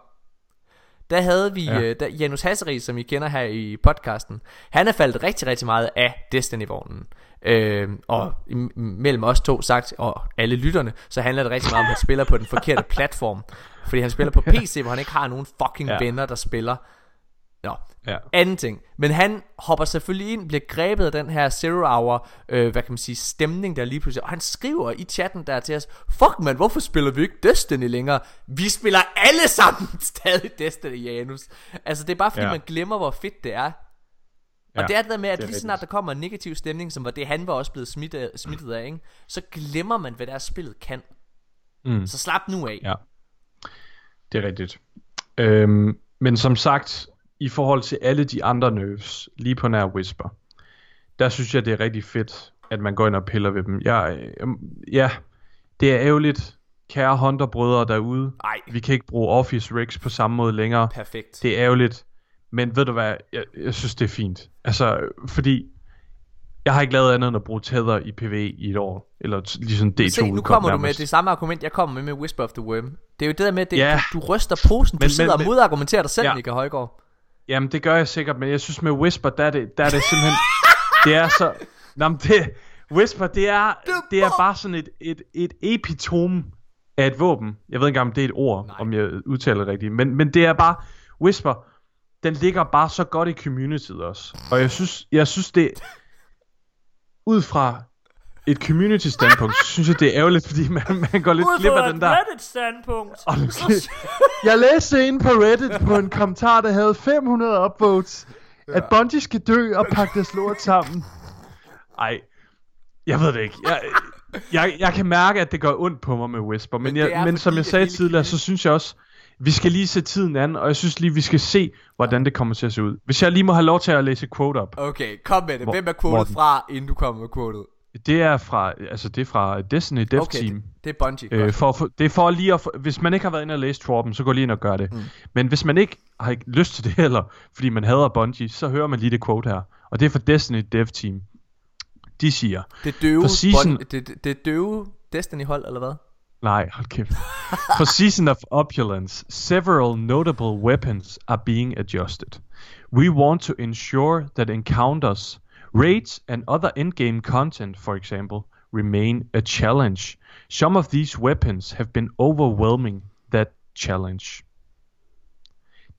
der havde vi ja. øh, der, Janus Hasseri, som I kender her i podcasten. Han er faldet rigtig, rigtig meget af Destiny-vognen. Øh, og mellem os to sagt, og alle lytterne, så handler det rigtig meget om, at han spiller på den forkerte platform. Fordi han spiller på PC, hvor han ikke har nogen fucking ja. venner, der spiller. Nå, ja. anden ting. Men han hopper selvfølgelig ind, bliver grebet af den her zero hour, øh, hvad kan man sige, stemning der lige pludselig. Og han skriver i chatten der til os, fuck man, hvorfor spiller vi ikke Destiny længere? Vi spiller alle sammen stadig Destiny, Janus. Altså det er bare fordi ja. man glemmer, hvor fedt det er. Og det er det der med, at lige snart der kommer en negativ stemning, som var det, han var også blevet smittet, smittet af, ikke? så glemmer man, hvad der spillet kan. Mm. Så slap nu af. Ja, det er rigtigt. Øhm, men som sagt, i forhold til alle de andre nerves, lige på nær Whisper, der synes jeg, det er rigtig fedt, at man går ind og piller ved dem. Jeg, øh, ja, det er ærgerligt, kære Hunter-brødre derude. Ej, Vi kan ikke bruge Office Rigs på samme måde længere. perfekt. Det er ærgerligt. Men ved du hvad, jeg, jeg synes det er fint. Altså, fordi jeg har ikke lavet andet end at bruge tether i PV i et år. Eller ligesom D2 Se, nu kommer du med nærmest. det samme argument, jeg kommer med med Whisper of the Worm. Det er jo det der med, at det, Ja. du, du ryster posen, du Men- sidder men- og men- modargumenterer dig selv, Ja. Mika Højgaard. Jamen det gør jeg sikkert, men jeg synes med Whisper, der er det, der er det simpelthen, det er så, Nå, men det, Whisper, det er, det er bare sådan et, et, et epitom af et våben. Jeg ved ikke engang, om det er et ord. Nej. om jeg udtaler det rigtigt, men, men det er bare, Whisper, den ligger bare så godt i communityet også. Og jeg synes, jeg synes det, ud fra et community standpunkt, så synes jeg det er ærgerligt, fordi man, man går lidt glip af den der. Reddit-standpunkt. Okay. Jeg læste ind på Reddit på en kommentar, der havde 500 upvotes, at Bungie skal dø og pakke deres lort sammen. Ej, jeg ved det ikke. Jeg, jeg, jeg kan mærke, at det gør ondt på mig med Whisper, men, Men men, det jeg, men som jeg sagde tidligere, så synes jeg også, vi skal lige se tiden an, og jeg synes lige, vi skal se, hvordan det kommer til at se ud. Hvis jeg lige må have lov til at læse quote op. Okay, kom med det. Hvem er quoted Morten. fra, inden du kommer med quoted? Det er fra, altså det er fra Destiny Dev Okay, Team. det, det er Bungie. Øh, for, for, det er for lige at, få- hvis man ikke har været inde og læse Torben, så gå lige ind og gør det. Mm. Men hvis man ikke har ikke lyst til det heller, fordi man hader Bungie, så hører man lige det quote her. Og det er fra Destiny Dev Team. De siger, Det døve, for season- Bun- det, det, døve Destiny-hold, eller hvad? Nej, hold kæft. For Season of Opulence, several notable weapons are being adjusted. We want to ensure that encounters, raids and other in-game content, for example, remain a challenge. Some of these weapons have been overwhelming that challenge.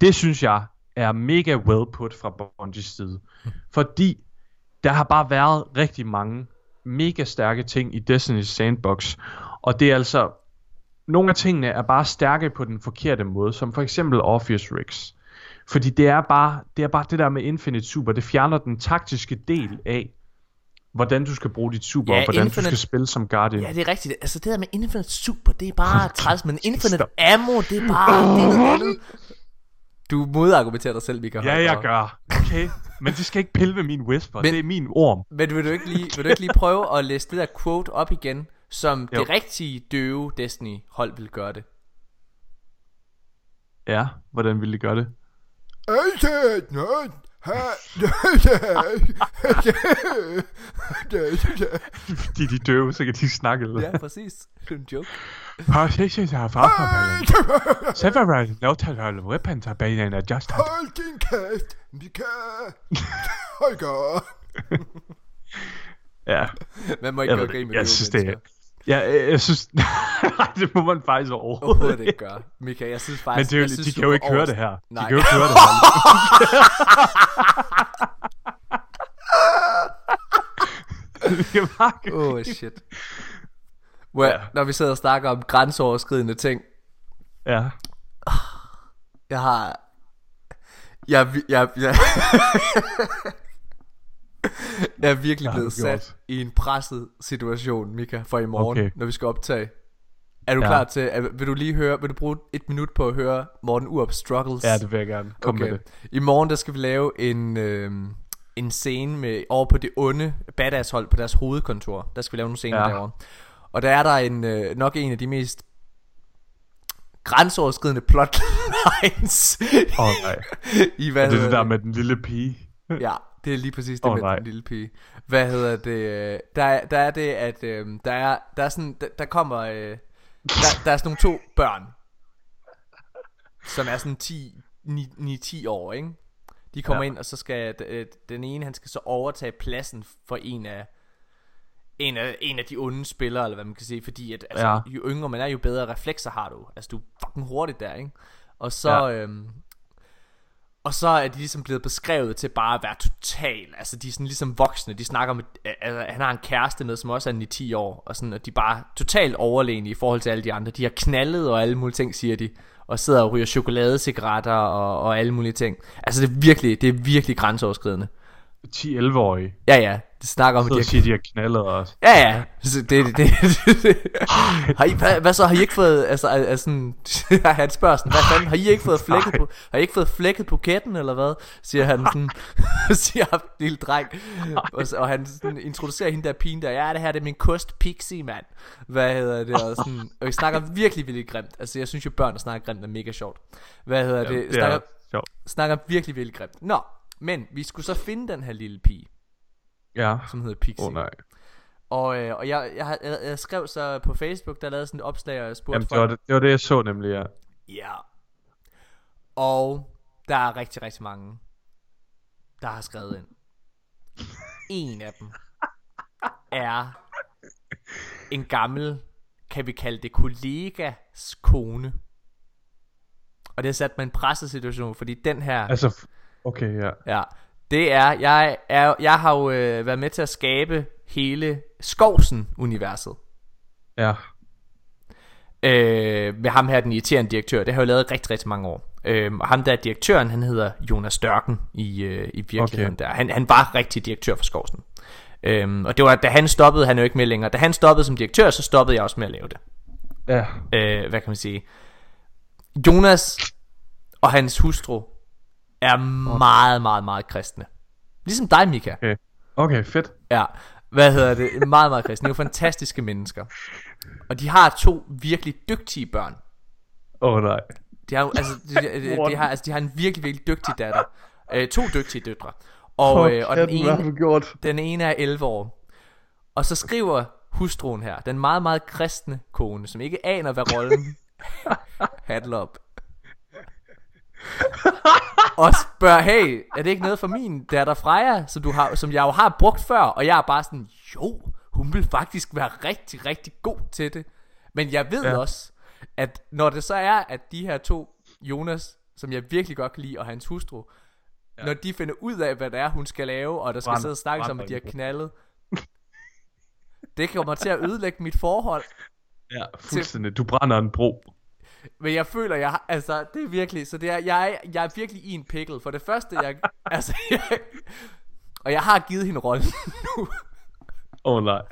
Det synes jeg er mega well put fra Bungies side. Fordi der har bare været rigtig mange mega stærke ting i Destiny's Sandbox. Og det er altså... Nogle af tingene er bare stærke på den forkerte måde, som for eksempel Orpheus Rigs. Fordi det er bare det, er bare det der med Infinite Super, det fjerner den taktiske del af, hvordan du skal bruge dit super, Ja, og hvordan Infinite- du skal spille som Guardian. Ja, det er rigtigt. Altså det der med Infinite Super, det er bare træls, men Infinite Stop. Ammo, det er bare... Det er noget andet. Du modargumenterer dig selv, Mika Ja, jeg gør. Okay. Men de skal ikke pille ved min whisper. Men... Det er min orm. Men vil du, ikke lige, vil du ikke lige prøve at læse det der quote op igen, som Jo. det rigtige døve Destiny-hold vil gøre det? Ja, hvordan ville de gøre det? De er døve, så kan de snakke. Eller? Ja, præcis. Det er en joke. Positions are far from Several notable weapons are being adjusted. Hold din kæft, Mika. Højgaard. Ja, Man må ikke jeg, gøre grin det. med jeg synes det er... Ja, jeg, jeg synes... Det må man faktisk overhovedet Overhovedet ikke. gøre. Mika, jeg synes Men faktisk... det er jo, jeg de synes, kan jo ikke høre det her. De Nej. kan jo ikke høre det her. Bare... Oh shit. Well, Ja. Når vi sidder og snakker om grænseoverskridende ting, Ja. jeg har... Jeg, jeg, jeg, jeg, er virkelig har blevet gjort? sat i en presset situation, Mika, for i morgen, Okay. når vi skal optage. Er du Ja. klar til, er, vil du lige høre, vil du bruge et minut på at høre Morten Urup struggles? Ja, det vil jeg gerne. Kom okay. med det. I morgen der skal vi lave en, øh, en scene med, over på det onde badass hold på deres hovedkontor. Der skal vi lave nogle scener ja. Ja. derovre. Og der er der en, øh, nok en af de mest grænseoverskridende plotlines Åh oh, nej. i hvad Er det det der med den lille pige? Ja, det er lige præcis det Åh, med nej. den lille pige. Hvad hedder det? øh, Der er, der er det, at øh, der er, der er sådan, der, der kommer, øh, der, der er sådan nogle to børn, som er sådan 10, 9-10 år, ikke? De kommer ja. Ind, og så skal øh, den ene, han skal så overtage pladsen for en af, en af, en af de onde spillere, eller hvad man kan sige, fordi at, altså, ja. Jo yngre man er, jo bedre reflekser har du. Altså, du er fucking hurtigt der, ikke? Og så. Ja. øhm, og så er de ligesom blevet beskrevet til bare at være total. Altså de er sådan ligesom voksne. De snakker med altså, Han har en kæreste med som også er 10 år Og sådan og de er bare totalt overlegne I forhold til alle de andre. De har knaldet og alle mulige ting siger de Og sidder og ryger chokoladecigaretter og, og alle mulige ting. Altså det er virkelig Det er virkelig grænseoverskridende. 10-11-årige. Ja, ja. Det snakker om, at de har siger, de har knaldet os. Ja, ja. Så det, det, det, har I, hvad, hvad, så? Har I ikke fået Altså, altså sådan, han spørger sådan Hvad fanden? Har I ikke fået flækket på Har I ikke fået flækket buketten Eller hvad? Siger han sådan Siger han lille dreng. Og, og han sådan introducerer hende der pigen der. Ja det her det er min kost pixie mand. Hvad hedder det? Og, sådan, og vi snakker virkelig virkelig grimt. Altså jeg synes jo børn der snakker grimt er mega sjovt. Hvad hedder det, det snakker, er sjovt. snakker virkelig virkelig grimt. Nå men vi skulle så finde den her lille pige Ja. Som hedder Pixie Åh oh, nej. og, øh, og jeg, jeg, jeg, jeg skrev så på Facebook, der lavede sådan et opslag, og jeg spurgte Jamen, det var det, det var det, jeg så nemlig, ja. Ja. Og der er rigtig, rigtig mange, der har skrevet ind. En af dem er en gammel, kan vi kalde det, kollegas kone. Og det har sat mig en presset situation, fordi den her... Altså, okay, ja. Ja, det er, jeg, er, jeg har jo øh, været med til at skabe hele Skovsen-universet. Ja. øh, med ham her, den irriterende direktør. Det har jeg jo lavet rigtig, rigtig mange år. Øh, og ham der direktøren, han hedder Jonas Størken i, øh, i virkeligheden. Okay. Der. Han, han var rigtig direktør for Skovsen. Øh, og det var, da han stoppede, han er jo ikke med længere. Da han stoppede som direktør, så stoppede jeg også med at lave det. Ja. Øh, hvad kan man sige? Jonas og hans hustru er meget, meget, meget kristne. Ligesom dig, Mika. Okay. Okay, fedt. Ja, hvad hedder det? Meget, meget kristne. Det er jo fantastiske mennesker. Og de har to virkelig dygtige børn. Åh oh, nej. De har, altså, de, de, de, har, altså, de har en virkelig, virkelig dygtig datter. Øh, to dygtige døtre. Og, øh, og den, ene, gjort? den ene er 11 år. Og så skriver hustruen her, den meget, meget kristne kone, som ikke aner, hvad rollen handler om. og spørger, hey, er det ikke noget for min datter Freja, som, du har, som jeg jo har brugt før? Og jeg er bare sådan, jo, hun vil faktisk være rigtig, rigtig god til det. Men jeg ved ja. Også, at når det så er, at de her to, Jonas, som jeg virkelig godt kan lide, og hans hustru, ja. når de finder ud af, hvad det er, hun skal lave, og der skal Brænder- sidde og snakke om, at de har det. knaldet, det kommer til at ødelægge mit forhold. Ja, fuldstændig. Du brænder en bro. Men jeg føler, jeg har, altså, det er virkelig, så det er, jeg, jeg er virkelig i en pickle. For det første, jeg, altså, jeg, og jeg har givet hende rollen nu. Åh oh, nej.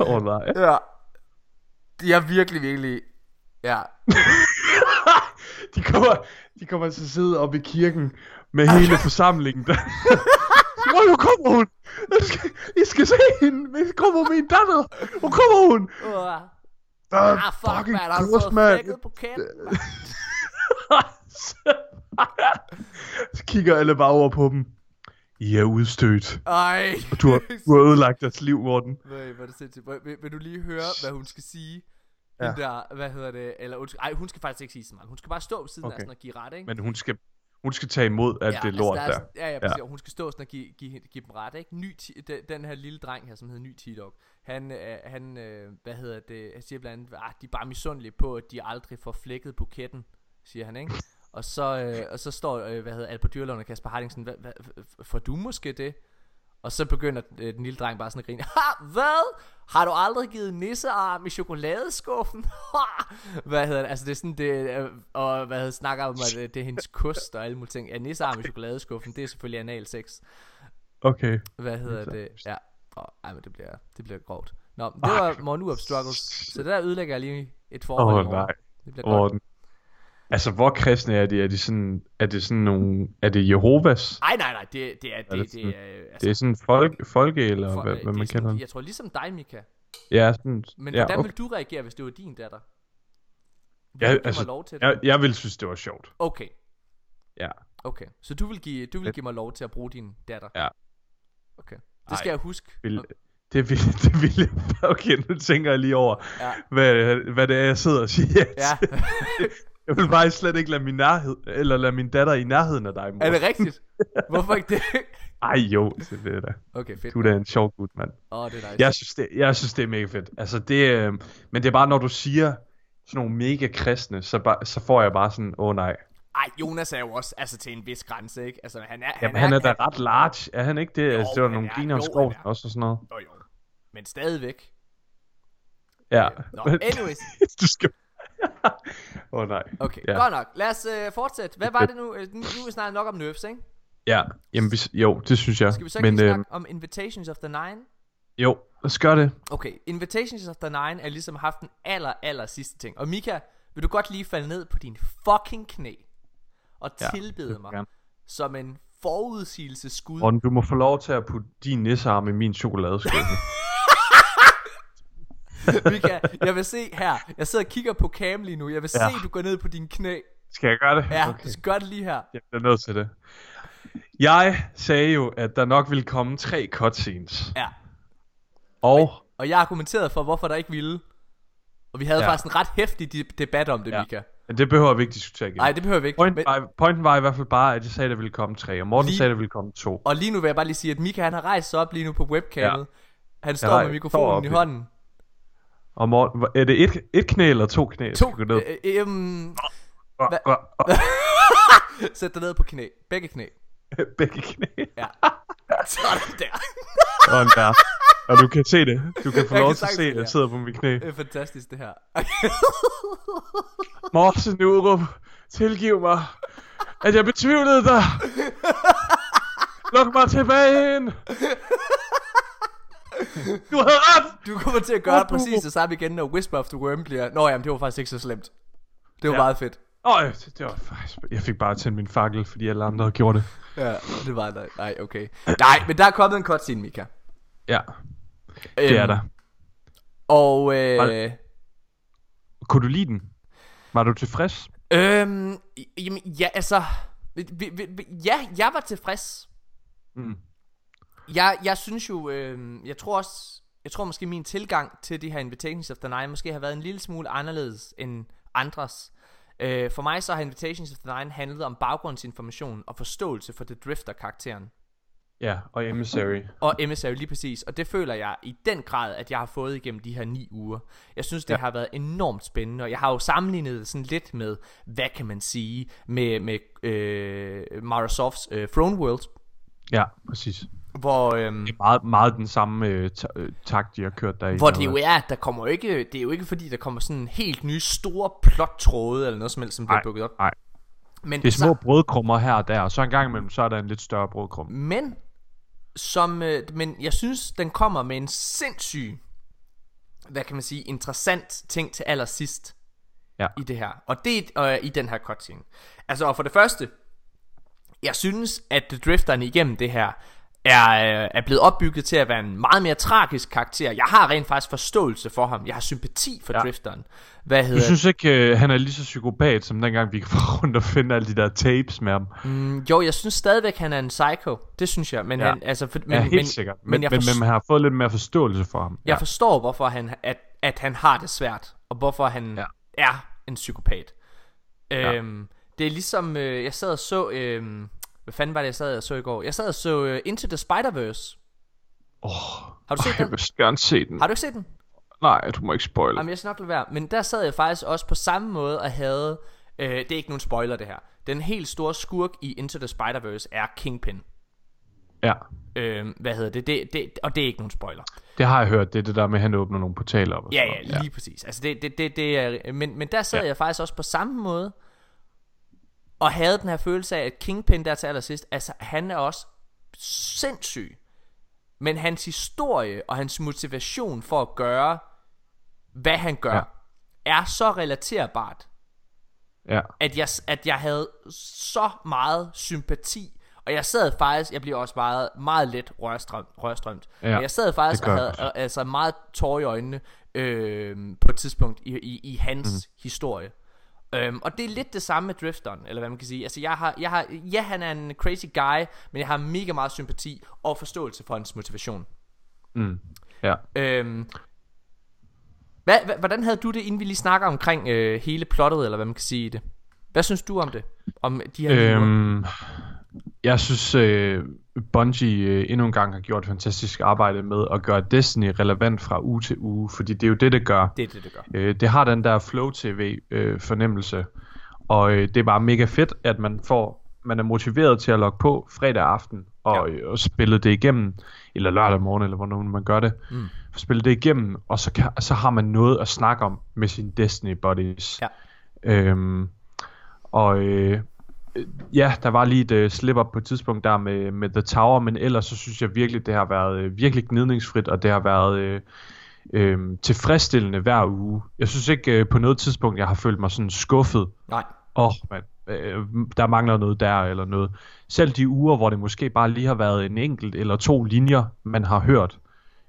Åh oh, nej. Ja. Jeg er virkelig, virkelig, ja. De kommer, de kommer til at sidde oppe i kirken med hele forsamlingen der. Åh, nu kommer hun! Jeg skal, I skal se hende! Nu kommer min datter! Nu kommer hun! Uh, Ah, ah, fuck, fucking man, har du fået flækket på kænden? Så kigger alle bare over på dem. I er udstødt. Ej. Og du har, du har ødelagt deres liv, Morten. Nej, hvor er det sindssygt. Vil, vil, du lige høre, hvad hun skal sige? Ja. Den der, hvad hedder det? Eller, undskyld, ej, hun skal faktisk ikke sige så meget. Hun skal bare stå ved siden okay. af sådan og give ret, ikke? Men hun skal, hun skal tage imod alt det lort altså, der. der. Er, ja, ja, præcis. Ja. Hun skal stå sådan og give, give, give dem ret, ikke? Ny, ti- den, den her lille dreng her, som hedder Ny T-Dog, han, øh, han øh, hvad hedder det, han siger blandt andet, ah, de er bare misundelige på, at de aldrig får flækket buketten, siger han, ikke? Og så, øh, og så står, øh, hvad hedder Albert Dyrlund og Kasper Hardingsen, f- får du måske det? Og så begynder øh, den lille dreng bare sådan at grine. Ha, hvad? Har du aldrig givet nissearm i chokoladeskuffen? Ha! hvad hedder det? Altså det er sådan det, øh, og hvad hedder, snakker om, at øh, det er hendes kost og alle mulige ting. Ja, nissearm i chokoladeskuffen, det er selvfølgelig anal sex. Okay. Hvad hedder det? Ja. Oh, ej, men det bliver, det bliver grovt. Nå, det var Morgen Uop Struggles. Så det der ødelægger jeg lige et forhold Åh morgen. nej. Det bliver godt. Morten. Altså, hvor kristne er de? Er de sådan, er det sådan nogle, er det Jehovas? Ej, nej, nej, det, det er, det, det det, sådan- er, altså, Det er sådan folk, folke, eller for- hvad, øh, hvad det er man kalder det? Jeg tror ligesom dig, Mika. Ja, sådan, Men ja, hvordan okay. vil du reagere, hvis det var din datter? Vil give altså, lov til det? jeg, jeg vil synes, det var sjovt. Okay, Ja. okay. Så du vil give, du vil give mig lov til at bruge din datter? Ja. Okay. Det skal Ej, jeg huske. Vil, det vil, det vil jeg, okay, nu tænker jeg lige over, Ja. hvad, hvad det er, jeg sidder og siger. Ja. jeg vil bare slet ikke lade min, nærhed, eller lade min datter i nærheden af dig, mor. er det rigtigt? Hvorfor ikke det? Ej, jo, det er da. Okay, fedt. Du er da en sjov gut, mand. Åh, oh, det er nice. Jeg synes, det, jeg synes, det er mega fedt. Altså, det, øh, men det er bare, når du siger sådan nogle mega kristne, så, bare, så får jeg bare sådan, åh oh, nej. Ej, Jonas er jo også altså, til en vis grænse, ikke? Altså, han er, Jamen, han er da ret large, er han ikke det? Jo, altså, det var han nogle er- griner om jo, skov han er. også og sådan noget. Jo, jo. Men stadigvæk. Ja. Nå, anyways. du skal... Åh oh, nej. Okay, Ja. godt nok. Lad os øh, fortsætte. Hvad var det nu? Øh, Nu er vi snart nok om nerves, ikke? Ja, jamen, hvis, jo, det synes jeg. Skal vi så ikke Men øh, snakke om Invitations of the Nine? jo, lad os gøre det. Okay, Invitations of the Nine er ligesom haft den aller, aller sidste ting. Og Mika, vil du godt lige falde ned på din fucking knæ og Ja, tilbede mig jeg som en forudsigelseskud. Morten, du må få lov til at putte din nissearm i min chokoladeskål. Mika, jeg vil se her. Jeg sidder og kigger på cam lige nu. Jeg vil Ja. se, du går ned på din knæ. Skal jeg gøre det? Ja, Okay. du skal gøre det lige her. Jeg bliver nødt til det. Jeg sagde jo, at der nok ville komme tre cutscenes. Ja. Og Og jeg argumenterede for, hvorfor der ikke ville. Og vi havde ja. Ja. faktisk en ret hæftig debat om det, Ja. Mika. det behøver vi ikke diskutere igen. Nej, det behøver vi ikke. Point Men, var, pointen var i hvert fald bare, at jeg sagde, at der ville komme tre, og Morten Lige- sagde, at der ville komme to. og lige nu vil jeg bare lige sige, at Mika han har rejst sig op lige nu på webcamet. Han står har- med mikrofonen i- hånden. Og Morten, er det et, et knæ eller to knæ? To, gå ned? øh, øh, øhm, Øh, øh, sæt dig ned på knæ. Begge knæ. Begge knæ. Ja. Sådan der. Sådan der. Og du kan se det. Du kan få Jeg lov til at se, at jeg sidder på mit knæ. Det er fantastisk, det her. Morten Nurup, tilgiv mig, at jeg betvivlede dig. Luk mig tilbage ind. Du havde ret. Du kommer til at gøre præcis det samme igen, når Whisper of the Worm bliver... Nå jamen, det var faktisk ikke så slemt. Det var Ja. meget fedt. Åh, det, det var faktisk... Jeg fik bare tændt min fakkel, fordi alle andre havde gjort det. Ja, det var nej, nej, okay. Nej, men der er kommet en cutscene, Mika. Ja, det er Øhm, der. Og øh, Var- Kunne du lide den? Var du tilfreds? øhm, jamen, ja, altså, vi, vi, vi, ja, jeg var tilfreds. Mm. Jeg, jeg synes jo, øh, jeg tror også, jeg tror måske min tilgang til de her Invitations of the Nine måske har været en lille smule anderledes end andres. Øh, for mig så har Invitations of the Nine handlet om baggrundsinformation og forståelse for The Drifter-karakteren. Ja, og Emissary. Og Emissary lige præcis. Og det føler jeg i den grad, at jeg har fået igennem de her ni uger. Jeg synes, det. Ja. har været enormt spændende. Og jeg har jo sammenlignet det sådan lidt med, hvad kan man sige, med, med øh, Microsofts øh, Throne World. Ja, præcis. Hvor, øhm, Det er meget, meget den samme øh, øh, takt, de har kørt der i. hvor det jo er, at der kommer ikke, det er jo ikke fordi, der kommer sådan helt nye store plot-tråde, eller noget som helst, som bliver bygget op. nej. Men, Det er små brødkrummer her og der, og så en gang imellem, så er der en lidt større brødkrum. Men, som, øh, men jeg synes, den kommer med en sindssyg, hvad kan man sige, interessant ting til allersidst Ja. i det her. Og det øh, i den her cutscene. Altså, og for det første, jeg synes, at drifterne igennem det her er, øh, er blevet opbygget til at være en meget mere tragisk karakter. Jeg har rent faktisk forståelse for ham. Jeg har sympati for ja. Ja. drifteren. Hvad Du hedder synes ikke, øh, han er lige så psykopat, som dengang vi var rundt og finde alle de der tapes med ham? Mm, jo, jeg synes stadigvæk, han er en psycho. Det synes jeg. Men Ja. han, altså, for, men, Men, ja, helt men, sikkert. Men, Men, jeg, men, men man har fået lidt mere forståelse for ham. jeg forstår, hvorfor han, at, at han har det svært. Og hvorfor han ja. Ja. er en psykopat. Øhm, det er ligesom, øh, jeg sad og så... Øh, hvad fanden var det, jeg sad og så i går? Jeg sad og så øh, Into the Spider-Verse. Åh, Har du set jeg den? vil gerne se den. Har du ikke set den? Nej, du må ikke spoil. Jamen, jeg skal nok lade være. Men der sad jeg faktisk også på samme måde og havde... Øh, det er ikke nogen spoiler, det her. Den helt store skurk i Into the Spider-Verse er Kingpin. Ja, Øh, hvad hedder det? Det, det? Og det er ikke nogen spoiler. det har jeg hørt. Det er det der med, at han åbner nogle portaler op. Og Ja, sådan ja, lige præcis. Altså det, det, det, det er, men, men der sad ja. Ja. jeg faktisk også på samme måde, og havde den her følelse af, at Kingpin der til allersidst, altså han er også sindssyg. Men hans historie og hans motivation for at gøre, hvad han gør, ja. Er så relaterbart, ja. at jeg, at jeg havde så meget sympati. Og jeg sad faktisk, jeg bliver også meget, meget let rørstrømt, rørstrømt. Ja, men jeg sad faktisk og havde altså meget tår i øjnene øh, på et tidspunkt i, i, i hans mm. historie. Øhm, og det er lidt det samme med Drifteren, eller hvad man kan sige. Altså jeg har, jeg har, ja han er en crazy guy, men jeg har mega meget sympati og forståelse for hans motivation. Mm. Ja. Øhm, hvad, hvad, hvordan havde du det, inden vi lige snakker omkring øh, hele plottet, eller hvad man kan sige i det? Hvad synes du om det? Om de her øhm, Øhm, jeg synes, øh, Bungie øh, endnu en gang har gjort et fantastisk arbejde med at gøre Destiny relevant fra uge til uge, fordi det er jo det, det gør. Det er det, det gør. Øh, det har den der Flow TV øh, fornemmelse, og øh, det er bare mega fedt, at man får man er motiveret til at logge på fredag aften og, Ja. øh, og spille det igennem, eller lørdag morgen, eller hvornår man gør det. Mm. Spille det igennem, og så, kan, så har man noget at snakke om med sine Destiny buddies. Ja. Øhm, og øh, ja, der var lige et uh, slip-up på et tidspunkt der med, med The Tower, men ellers så synes jeg virkelig, det har været uh, virkelig gnidningsfrit, og det har været uh, uh, tilfredsstillende hver uge. Jeg synes ikke uh, på noget tidspunkt, jeg har følt mig sådan skuffet. Nej. Åh, oh, man, uh, der mangler noget der eller noget. Selv de uger, hvor det måske bare lige har været en enkelt eller to linjer, man har hørt,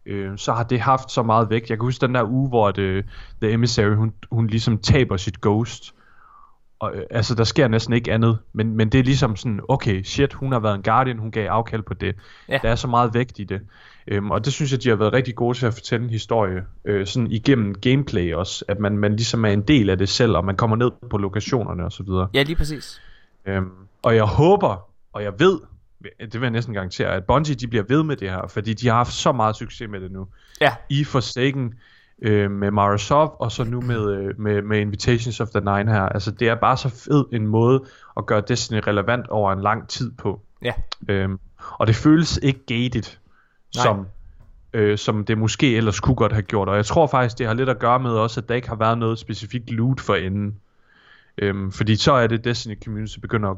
øh, så har det haft så meget vægt. Jeg kan huske den der uge, hvor det, The Emissary, hun, hun ligesom taber sit ghost. Og, øh, altså, der sker næsten ikke andet. Men, men det er ligesom sådan, okay, shit, hun har været en guardian, hun gav afkald på det. Ja. Der er så meget vægt i det. Øhm, og det synes jeg, de har været rigtig gode til at fortælle en historie. Øh, sådan igennem gameplay også. At man, man ligesom er en del af det selv, og man kommer ned på lokationerne og så videre. Ja, lige præcis. Øhm, og jeg håber, og jeg ved, det vil jeg næsten garantere, at Bungie de bliver ved med det her, fordi de har haft så meget succes med det nu. Ja. I Forsaken, øh, med Mara Sov, og så nu med, øh, med, med Invitations of the Nine her. Altså det er bare så fed en måde at gøre Destiny relevant over en lang tid på. Ja. Øhm, og det føles ikke gated, Nej. som, øh, som det måske ellers kunne godt have gjort. Og jeg tror faktisk, det har lidt at gøre med også, at der ikke har været noget specifikt loot for enden. Øhm, fordi så er det Destiny Community begynder at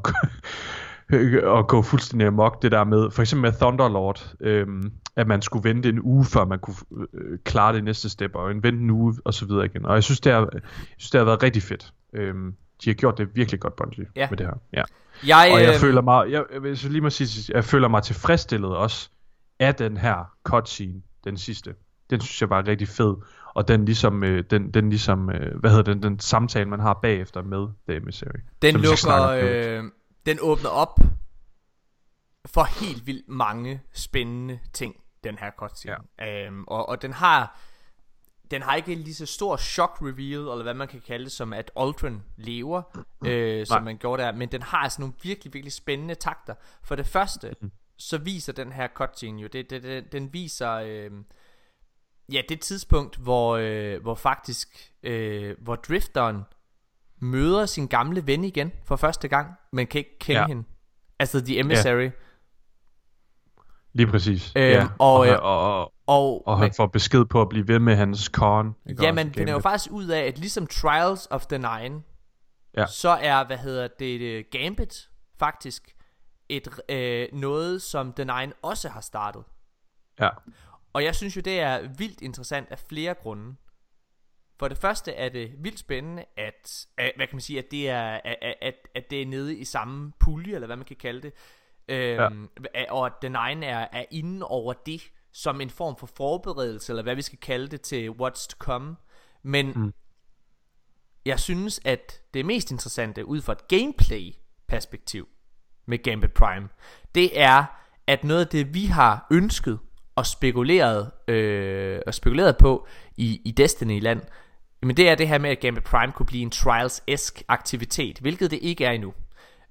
at gå fuldstændig amok det der med, for eksempel med Thunderlord, øhm, at man skulle vente en uge, før man kunne øh, klare det næste step, og en vente en uge, og så videre igen. Og jeg synes, det har, jeg synes, det har været rigtig fedt. Øhm, de har gjort det virkelig godt, Bungie, Ja. med det her. Ja. Jeg, Og jeg øh, føler mig, jeg, jeg, vil så lige må sige, jeg føler mig tilfredsstillet også af den her cutscene, den sidste. Den synes jeg var rigtig fed, og den ligesom, øh, den, den ligesom, øh, hvad hedder den, den samtale man har bagefter med The Emissary. Den lukker, øh, den åbner op for helt vildt mange spændende ting, den her cutscene. Ja. Øhm, og, og den har, den har ikke lige så stor shock reveal, eller hvad man kan kalde det, som at Ultron lever, øh, som Nej. man gjorde der. Men den har altså nogle virkelig, virkelig spændende takter. For det første, så viser den her cutscene jo, det, det, det, den viser... Øh, Ja, det tidspunkt, hvor, øh, hvor faktisk, øh, hvor drifteren møder sin gamle ven igen for første gang, men kan ikke kende. Ja. hende. Altså The Emissary. Ja. Lige præcis. Øhm, ja. og, og, øh, og, og, Og, og men, han får besked på at blive ved med hans con. ikke ja, også, men i finder jo faktisk ud af, at ligesom Trials of the Nine, Ja. så er, hvad hedder det, øh, Gambit faktisk et, øh, noget, som The Nine også har startet. Ja. Og jeg synes jo, det er vildt interessant af flere grunde. For det første er det vildt spændende, at, at hvad kan man sige, at det er, at, at, at det er nede i samme pulje, eller hvad man kan kalde det. Øhm, ja. Og den ene er, er inde over det, som en form for forberedelse, eller hvad vi skal kalde det, til what's to come. Men mm. jeg synes, at det mest interessante, ud fra et gameplay-perspektiv med Gambit Prime, det er, at noget af det, vi har ønsket og spekuleret, øh, og spekuleret på i, i Destiny-land, men det er det her med, at Gambit Prime kunne blive en Trials-esk aktivitet, hvilket det ikke er endnu.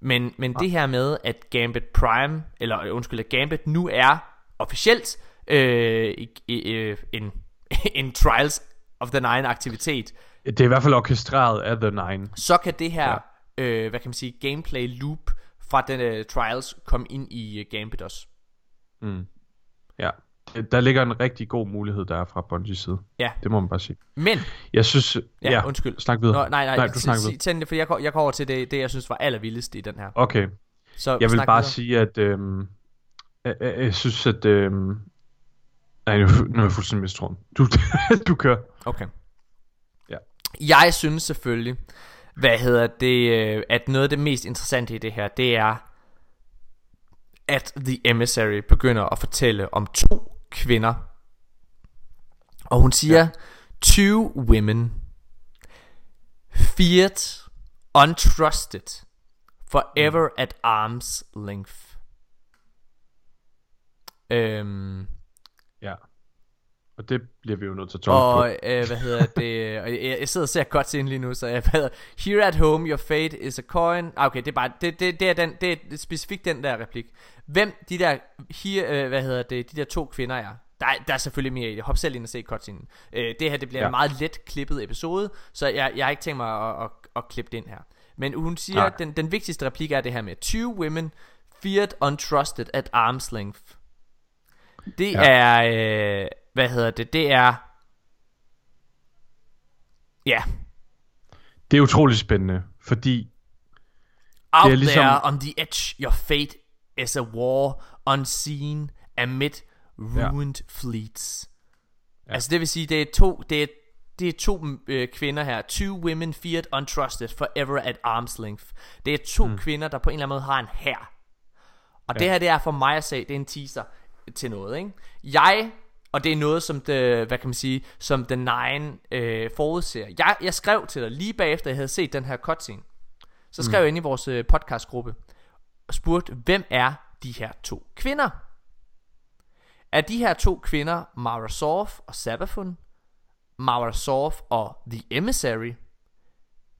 Men, men det her med, at Gambit Prime, eller øh, undskyld, at Gambit nu er officielt øh, øh, en, en Trials of the Nine aktivitet, Det er i hvert fald orkestreret af The Nine. så kan det her, ja. øh, hvad kan man sige, gameplay loop fra den uh, Trials komme ind i uh, Gambit også. Ja. Der ligger en rigtig god mulighed der fra Bungies side. Ja. Det må man bare sige. Men, Jeg synes... ja, Ja, undskyld. Snak videre. Nå, nej, nej, nej du snakker videre. Tænd det, for jeg går, jeg går over til det, det, jeg synes var allervildest i den her. Okay. Så Jeg vil bare videre. sige, at... Øhm, jeg, jeg, jeg synes, at... Øhm, nej, nu, nu er jeg fuldstændig mistroen. Du, du kører. Okay. Ja. Jeg synes selvfølgelig, hvad hedder det, øh, at noget af det mest interessante i det her, det er, at The Emissary begynder at fortælle om to kvinder. Og hun siger, ja. two women, feared, untrusted, forever mm. at arm's length. Øhm. Og det bliver vi jo nødt til at tolke og øh, hvad hedder det? Og jeg, jeg sidder og ser godt til lige nu, så jeg hedder, Here at home, your fate is a coin. Ah, okay, det er bare det, det, det er den det er specifikt den der replik. Hvem de der here, øh, hvad hedder det? De der to kvinder er. Der, er- der er selvfølgelig mere i det. Hop selv ind og se cutscenen. Øh, det her det bliver ja. En meget let klippet episode, så jeg, jeg har ikke tænkt mig at, at, at klippe det ind her. Men hun siger, Nej. at den, den vigtigste replik er det her med Two women feared untrusted at arm's length. Det. Ja. er, øh, hvad hedder det? Det er Ja, Det er utrolig spændende, fordi Out Det er ligesom- there on the edge, your fate is a war unseen amid ruined ja. fleets. Ja. Altså det vil sige, det er to, det er, det er to øh, kvinder her. Two women feared untrusted forever at arm's length. Det er to mm. kvinder, der på en eller anden måde har en hær. Og ja. det her, det er for mig at se, det er en teaser til noget, ikke? Jeg, og det er noget, som det, hvad kan man sige, som The Nine øh, forudser. Jeg, jeg skrev til dig lige bagefter, jeg havde set den her cutscene. Så skrev mm. jeg ind i vores øh, podcastgruppe og spurgte, hvem er de her to kvinder? Er de her to kvinder Mara Sorf og Sabafun? Mara Sorf og The Emissary?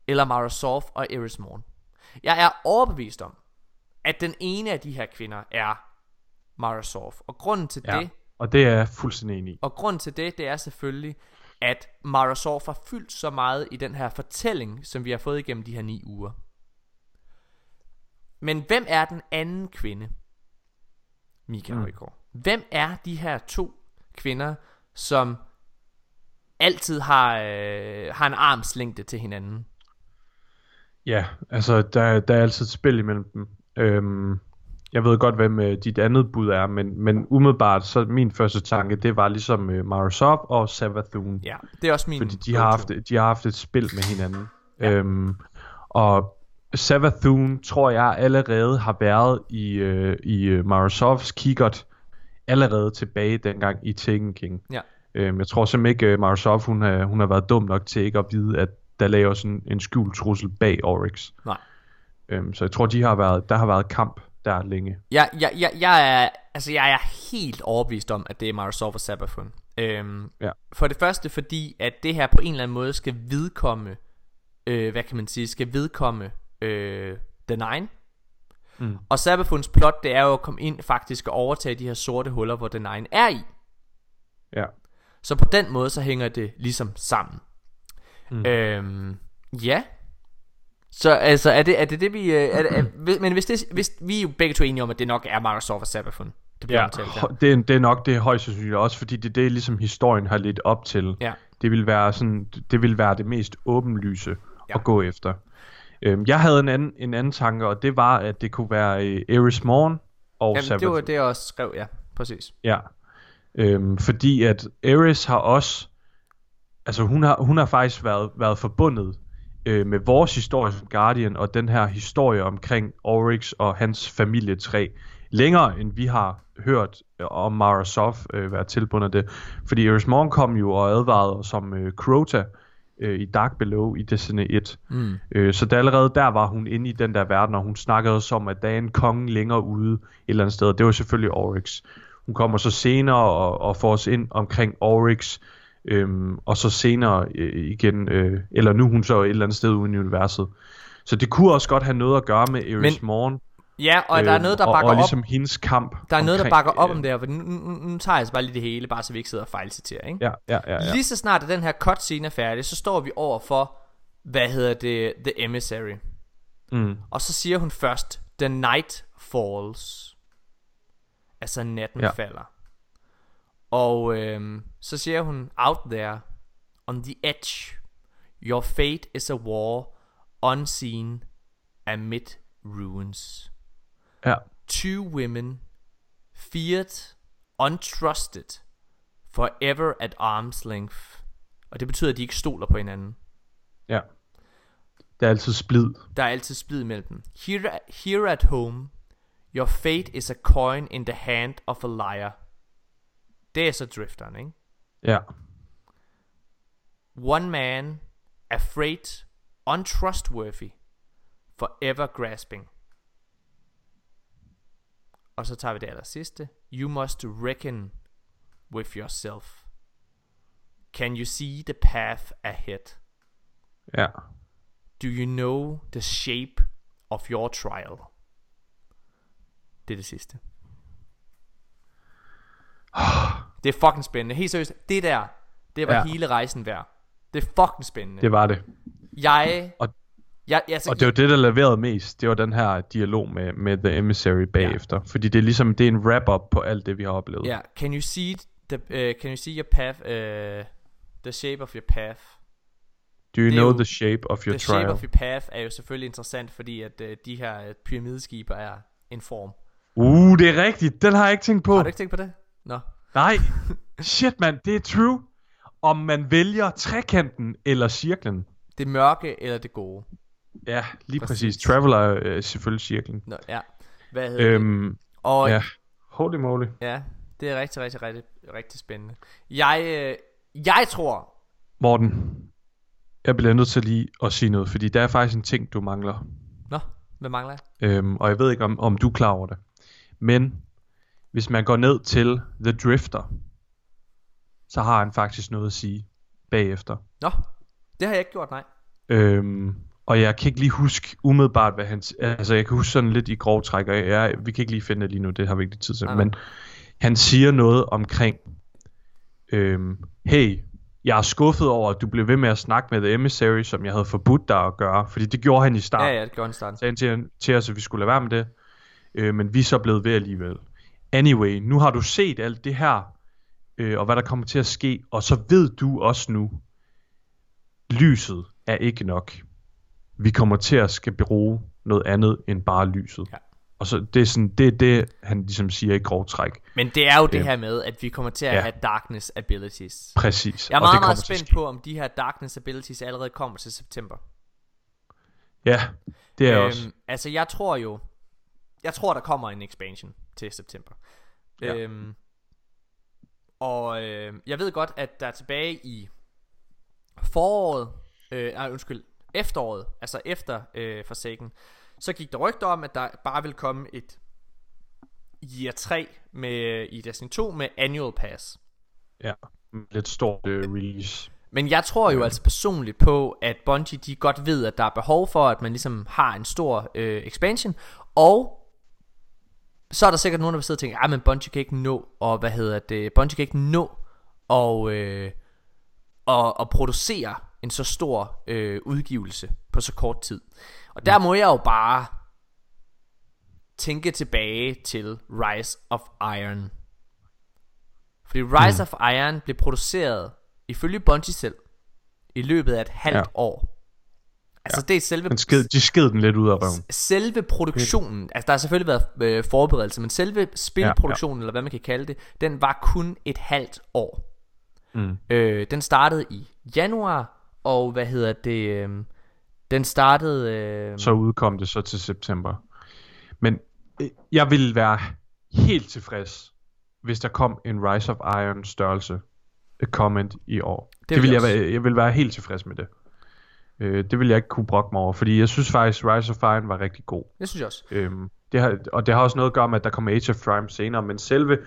Eller Mara Sorf og Eris Morn? Jeg er overbevist om, at den ene af de her kvinder er Mara Sorf. Og grunden til Ja. det, Og det er jeg fuldstændig enig i. og grunden til det, det er selvfølgelig, at Mara Sorf har fyldt så meget i den her fortælling, som vi har fået igennem de her ni uger. Men hvem er den anden kvinde? Mika mm. Højgaard. Hvem er de her to kvinder, som altid har, øh, har en armslængde til hinanden? Ja, altså der, der er altid et spil imellem dem. Øhm, jeg ved godt, hvem øh, dit andet bud er, men, men umiddelbart, så min første tanke, det var ligesom øh, Marasov og Savathun. Ja, det er også min Fordi de har, haft, de har haft et spil med hinanden. Ja. Øhm, og Savathun tror jeg allerede har været i, øh, i øh, Marasovs kikkert allerede tilbage dengang i Taken King. Ja. Øhm, jeg tror simpelthen ikke, uh, Marasov hun har, hun har været dum nok til ikke at vide, at der laver sådan en skjult trussel bag Oryx. Nej. Øhm, så jeg tror, de har været, der har været kamp der længe. Jeg, jeg, jeg, jeg, er, altså jeg er helt overbevist om, at det er Marasov og Sabafun. Øhm, Ja. For det første fordi, at det her på en eller anden måde skal vedkomme, øh, hvad kan man sige, skal vedkomme øh, The Nine. Mm. Og Sabafuns plot, det er jo at komme ind faktisk og overtage de her sorte huller, hvor The Nine er i. Ja. Så på den måde, så hænger det ligesom sammen. Mm. Mm. Øhm, ja. Så altså, er det er det, det vi... Øh, er det, er, hvis- men hvis, det, hvis vi er jo begge to enige om, at det nok er Marasov og Sabafun. Det bliver Ja, omtalt her. det, er, det er nok det højst sandsynligt også, fordi det er det, ligesom historien har lidt op til. Ja. Det vil være sådan, det vil være det mest åbenlyse Ja. at gå efter. Øhm, jeg havde en anden, en anden tanke, og det var, at det kunne være øh, Eris Morn og Jamen, det var det, jeg også skrev, ja. Præcis. Ja. Øhm, fordi at Eris har også, altså hun har, hun har faktisk været, været forbundet øh, med vores historie som Guardian, og den her historie omkring Oryx og hans familietræ, længere end vi har hørt øh, om Mara Sof øh, være tilbundet det. Fordi Eris Morn kom jo og advarede os om øh, Crota øh, i Dark Below i Destiny 1. Mm. Øh, så der allerede der var hun inde i den der verden, og hun snakkede også om, at der er en konge længere ude et eller andet sted. Det var selvfølgelig Oryx. Hun kommer så senere og, og får os ind omkring Oryx, øhm, og så senere øh, igen, øh, eller nu hun så et eller andet sted ude i universet. Så det kunne også godt have noget at gøre med Eris Men- Morn. Ja, og der er noget, der og, bakker og op. ligesom hendes kamp. Der er noget, der omkring, bakker op øh, om det her, for nu, nu, nu tager jeg altså bare lige det hele, bare så vi ikke sidder og fejlciterer, ikke? Ja, ja, ja. ja. Lige så snart at den her cutscene er færdig, så står vi over for, hvad hedder det, The Emissary. Mm, Og så siger hun først, The night falls. Altså natten ja. falder. Og øhm, så siger hun, out there, on the edge, your fate is a war, unseen, amid ruins. ja. Two women, feared, untrusted, forever at arm's length. Og det betyder, at de ikke stoler på hinanden. ja. Der er altid splid. Der er altid splid mellem dem. Here, here at home, your fate is a coin in the hand of a liar. Det er så drifteren, ikke? Ja. One man, afraid, untrustworthy, forever grasping. Og så tager vi det aller sidste. You must reckon with yourself. Can you see the path ahead? Ja. Do you know the shape of your trial? Det er det sidste. Det er fucking spændende. Helt seriøst, det der, det var ja. Hele rejsen værd. Det er fucking spændende. Det var det. Jeg... Og- jeg, jeg, Og det var det, der leverede mest. Det var den her dialog med, med The Emissary bagefter. Ja. Fordi det er ligesom, det er en wrap-up på alt det, vi har oplevet. Ja, can you see the uh, can you see your path uh, the shape of your path? Do you Det know jo- the shape of your The trial? Shape of Your Path er jo selvfølgelig interessant, fordi at øh, de her øh, pyramideskibe er en form. Uh, det er rigtigt. Den har jeg ikke tænkt på. Har du ikke tænkt på det? Nå. Nej. Shit, mand. Det er true. Om man vælger trekanten eller cirklen. Det mørke eller det gode. Ja, lige præcis. Præcis. Traveler er øh, selvfølgelig cirklen. Nå, ja. Hvad hedder det? Øhm, Og ja. Holy moly. ja, det er rigtig, rigtig, rigtig, rigtig spændende. Jeg, øh, jeg tror, Morten, jeg bliver nødt til lige at sige noget, fordi der er faktisk en ting, du mangler. Nå, hvad mangler jeg? Øhm, og jeg ved ikke, om, om du er klar over det. Men hvis man går ned til The Drifter, så har han faktisk noget at sige bagefter. Nå, det har jeg ikke gjort, nej. Øhm, og jeg kan ikke lige huske umiddelbart, hvad han... Altså, jeg kan huske sådan lidt i grov træk, og jeg, vi kan ikke lige finde det lige nu, det har vi ikke tid til. Nej. Men han siger noget omkring, øhm, hey, jeg er skuffet over, at du blev ved med at snakke med The Emissary, som jeg havde forbudt dig at gøre, fordi det gjorde han i starten. Ja, ja, det gjorde han i starten. sagde han til, til os, at vi skulle lade være med det. Øh, men vi er så blevet ved alligevel. Anyway, nu har du set alt det her, øh, og hvad der kommer til at ske, og så ved du også nu, lyset er ikke nok. Vi kommer til at skal bruge noget andet end bare lyset. Ja. Og så det er sådan, det er det, han ligesom siger i grov træk. Men det er jo det Øhm, her med, at vi kommer til at ja. have darkness abilities. Præcis. Jeg er og det meget, meget spændt på, om de her darkness abilities allerede kommer til september. Ja, det er øhm, også. Altså, jeg tror jo... Jeg tror, der kommer en expansion til september. Ja. Øhm, og øh, jeg ved godt, at der er tilbage i foråret... Øh, nej, undskyld. Efteråret, altså efter øh, Forsaken, så gik der rygter om, at der bare vil komme et Year 3 med, i Destiny 2 med Annual Pass. Ja, lidt stort øh, release. Men jeg tror jo altså personligt på, at Bungie de godt ved, at der er behov for, at man ligesom har en stor øh, expansion, og så er der sikkert nogen, der vil sidde og tænke, ja, men Bungie kan ikke nå, og hvad hedder det, Bungie kan ikke nå og, øh, og, og producere en så stor øh, udgivelse på så kort tid. Og der må jeg jo bare tænke tilbage til Rise of Iron. Fordi Rise of Iron blev produceret, ifølge Bungie selv, i løbet af et halvt Ja. år. Altså det er selve Den sked, de sked den lidt ud af røven. selve produktionen, altså der har selvfølgelig været øh, forberedelse, men selve spilproduktionen, ja, ja. eller hvad man kan kalde det, den var kun et halvt år. Mm. Øh, den startede i januar, og hvad hedder det, øh, den startede... Øh, Så udkom det så til september. Men øh, jeg ville være helt tilfreds, hvis der kom en Rise of Iron størrelse øh, comment i år. Det, det vil jeg være, jeg vil være helt tilfreds med det. Øh, det vil jeg ikke kunne brokke mig over, fordi jeg synes faktisk, Rise of Iron var rigtig god. det synes jeg også. Øhm, det har, og det har også noget at gøre med, at der kommer Age of Prime senere, men selve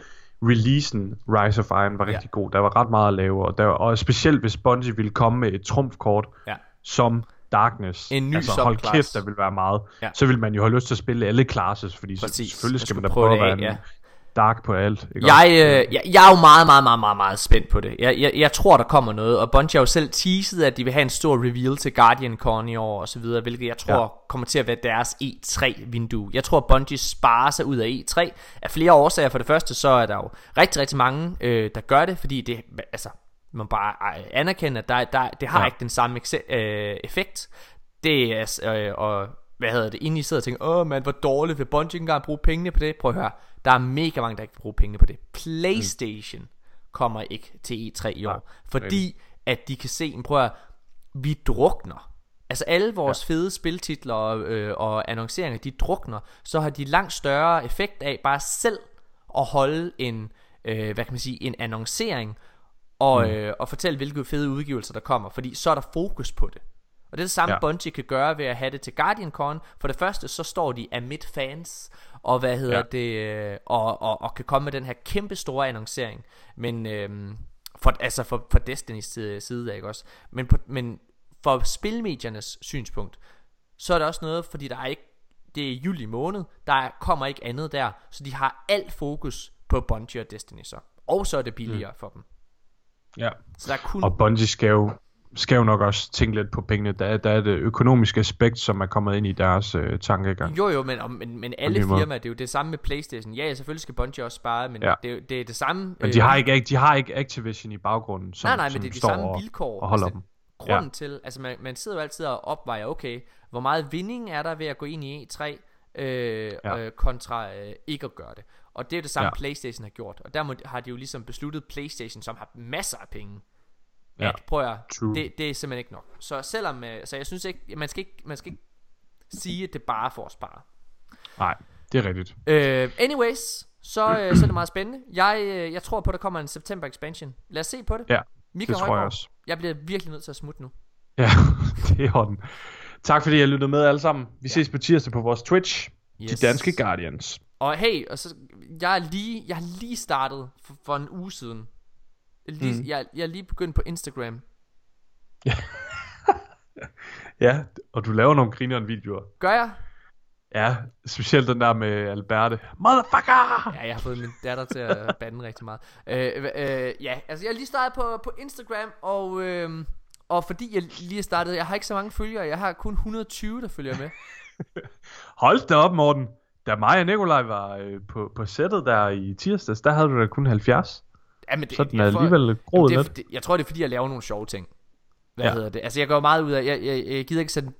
releasen Rise of Iron var Ja. rigtig god. Der var ret meget at lave, og, der, og specielt hvis Bungie ville komme med et trumfkort, Ja. som Darkness. En ny altså hold kæft, der vil være meget. Ja. Så vil man jo have lyst til at spille alle classes, fordi Præcis. selvfølgelig skal man da prøve prøve at være af, en ja. Dark på alt. Ikke Jeg, øh, jeg, jeg er jo meget, meget, meget, meget, meget spændt på det. Jeg, jeg, jeg tror, der kommer noget, og Bungie har jo selv teaset, at de vil have en stor reveal til Guardian Con i år og så videre, hvilket jeg tror Ja. kommer til at være deres E3-vindue. Jeg tror, Bungie sparer sig ud af E3 af flere årsager. For det første, så er der jo rigtig, rigtig mange, øh, der gør det, fordi det, altså, man bare anerkender, at der, der, det har Ja. ikke den samme øh, effekt. Det er, øh, og hvad hedder det, inden I sidder og tænker, åh man, hvor dårligt vil Bungie ikke engang bruge pengene på det. Prøv at høre, der er mega mange, der ikke vil bruge pengene på det. Playstation mm. kommer ikke til E3 i år, Nej, fordi at de kan se, prøv at vi drukner. Altså alle vores ja. fede spiltitler og, øh, og annonceringer, de drukner, så har de langt større effekt af bare selv at holde en, øh, hvad kan man sige, en annoncering og, mm. øh, og fortælle, hvilke fede udgivelser der kommer, fordi så er der fokus på det. Og det er det samme, Ja. Bungie kan gøre ved at have det til Guardian Con. For det første, så står de amid fans, og hvad hedder Ja. det, øh, og, og, og kan komme med den her kæmpe store annoncering. Men, øhm, for, altså for, for Destiny's side, af, ikke også? Men, på, men for spilmediernes synspunkt, så er der også noget, fordi der er ikke, det er juli måned, der er, kommer ikke andet der, så de har alt fokus på Bungie og Destiny så. Og så er det billigere mm. for dem. ja. Så der er kun... Og Bungie skal jo, skal jo nok også tænke lidt på pengene. Der, er- der er det økonomiske aspekt, som er kommet ind i deres øh, tankegang. Jo jo, men, om- men, men alle firmaer, det er jo det samme med Playstation. Ja, selvfølgelig skal Bungie også spare, men Ja. det, er det er det samme. Men de har, ikke, de har ikke Activision i baggrunden, som, nej, nej, men som det er de samme og, vilkår. og holder Altså, dem. grunden ja. til, altså man, man sidder jo altid og opvejer, okay, hvor meget vinding er der ved at gå ind i E3, øh, Ja. øh, kontra øh, ikke at gøre det. Og det er det samme, Ja. ja. Playstation har gjort. Og der må, har de jo ligesom besluttet Playstation, som har masser af penge, Ja. at prøv at, True. det, det er simpelthen ikke nok. Så selvom, øh, så jeg synes ikke, man skal ikke, man skal ikke sige, at det bare er for at spare. Nej, det er rigtigt. Øh, anyways, så, øh, så er det meget spændende. Jeg, øh, jeg tror på, at der kommer en September expansion. Lad os se på det. Ja, Mika det tror jeg Højgaard, også. Jeg bliver virkelig nødt til at smutte nu. Ja, det er orden. Tak fordi I lyttede med alle sammen. Vi ses på tirsdag på vores Twitch. Yes. De danske Guardians. Og hey, og så, jeg, er lige, jeg har lige startet for, for en uge siden. Lige, Mm. jeg, jeg er lige begyndt på Instagram. Ja, og du laver nogle grineren videoer. Gør jeg? Ja, specielt den der med Alberte. Motherfucker! Ja, jeg har fået min datter til at bande rigtig meget. Øh, øh, ja, altså jeg har lige startet på, på Instagram, og, øh, og fordi jeg lige er startet, jeg har ikke så mange følgere, jeg har kun 120, der følger med. Hold da op, Morten. Da mig og Nikolaj var øh, på, på sættet der i tirsdags, der havde du da kun 70. Ja, men det, Så den er alligevel groet Jamen, lidt. det, det, Jeg tror, det er fordi, jeg laver nogle sjove ting. Hvad Ja. hedder det? Altså, jeg går meget ud af... Jeg, jeg, jeg gider ikke sådan,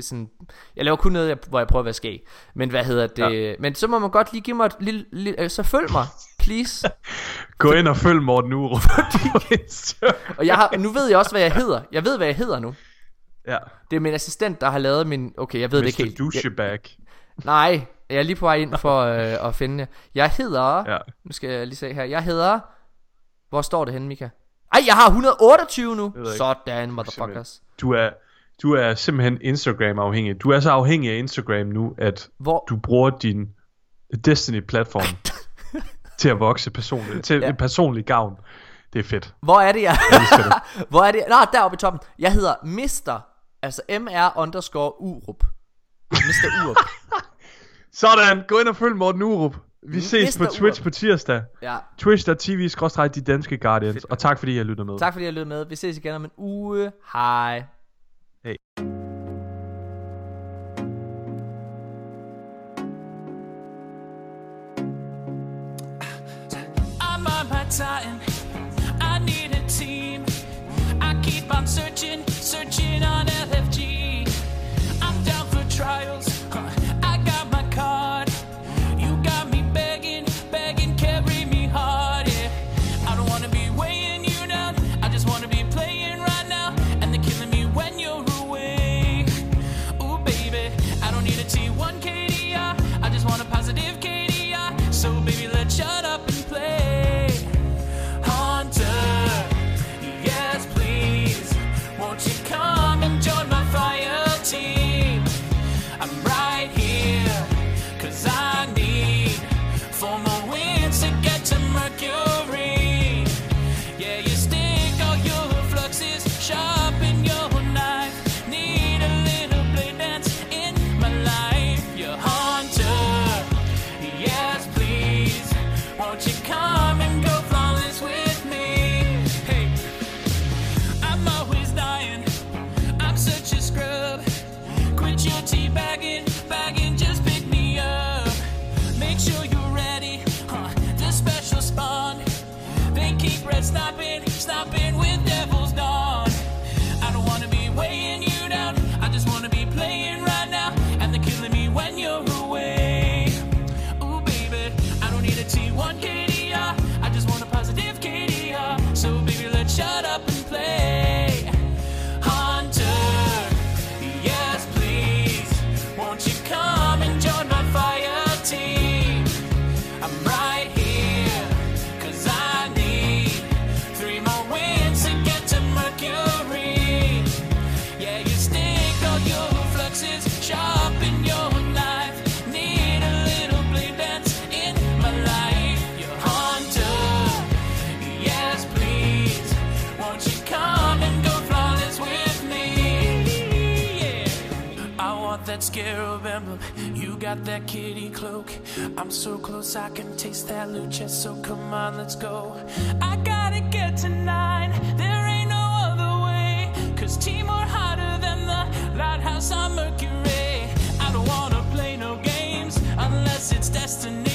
sådan... Jeg laver kun noget, hvor jeg prøver at være skæg. Men hvad hedder det? Ja. Men så må man godt lige give mig et lille... lille øh, så følg mig, please. Gå ind og følg Morten Insta. Og jeg har, nu ved jeg også, hvad jeg hedder. Jeg ved, hvad jeg hedder nu. Ja, Det er min assistent, der har lavet min... Okay, jeg ved det ikke Mr. helt. Douchebag. Jeg, nej, jeg er lige på vej ind for øh, at finde jer. Jeg hedder... Ja. Nu skal jeg lige se her. Jeg hedder... Hvor står det henne, Mika? Ej, jeg har 128 nu. jeg. Sådan, motherfuckers. Du er, du er simpelthen Instagram afhængig. Du er så afhængig af Instagram nu, at Hvor... du bruger din Destiny-platform til at vokse personligt, til Ja. en personlig gavn. Det er fedt. Hvor er det, jeg... Hvor er det? Nå, deroppe i toppen. Jeg hedder Mr. Altså MR underscore Urup. Mr. Urup. Sådan, gå ind og følg Morten Urup. Vi ses Mr. på Twitch Urup. på tirsdag. Ja. Twitch.tv skråstreg de danske Guardians. Og tak fordi I har lyttet med. Tak fordi I lyttede med. Vi ses igen om en uge. Hej. Hej. I'm on my time. I need a team. I keep on searching scarab emblem. You got that kitty cloak. I'm so close, I can taste that lucha. So come on, let's go. I gotta get to nine. There ain't no other way. Cause are hotter than the lighthouse on Mercury. I don't wanna play no games unless it's destiny.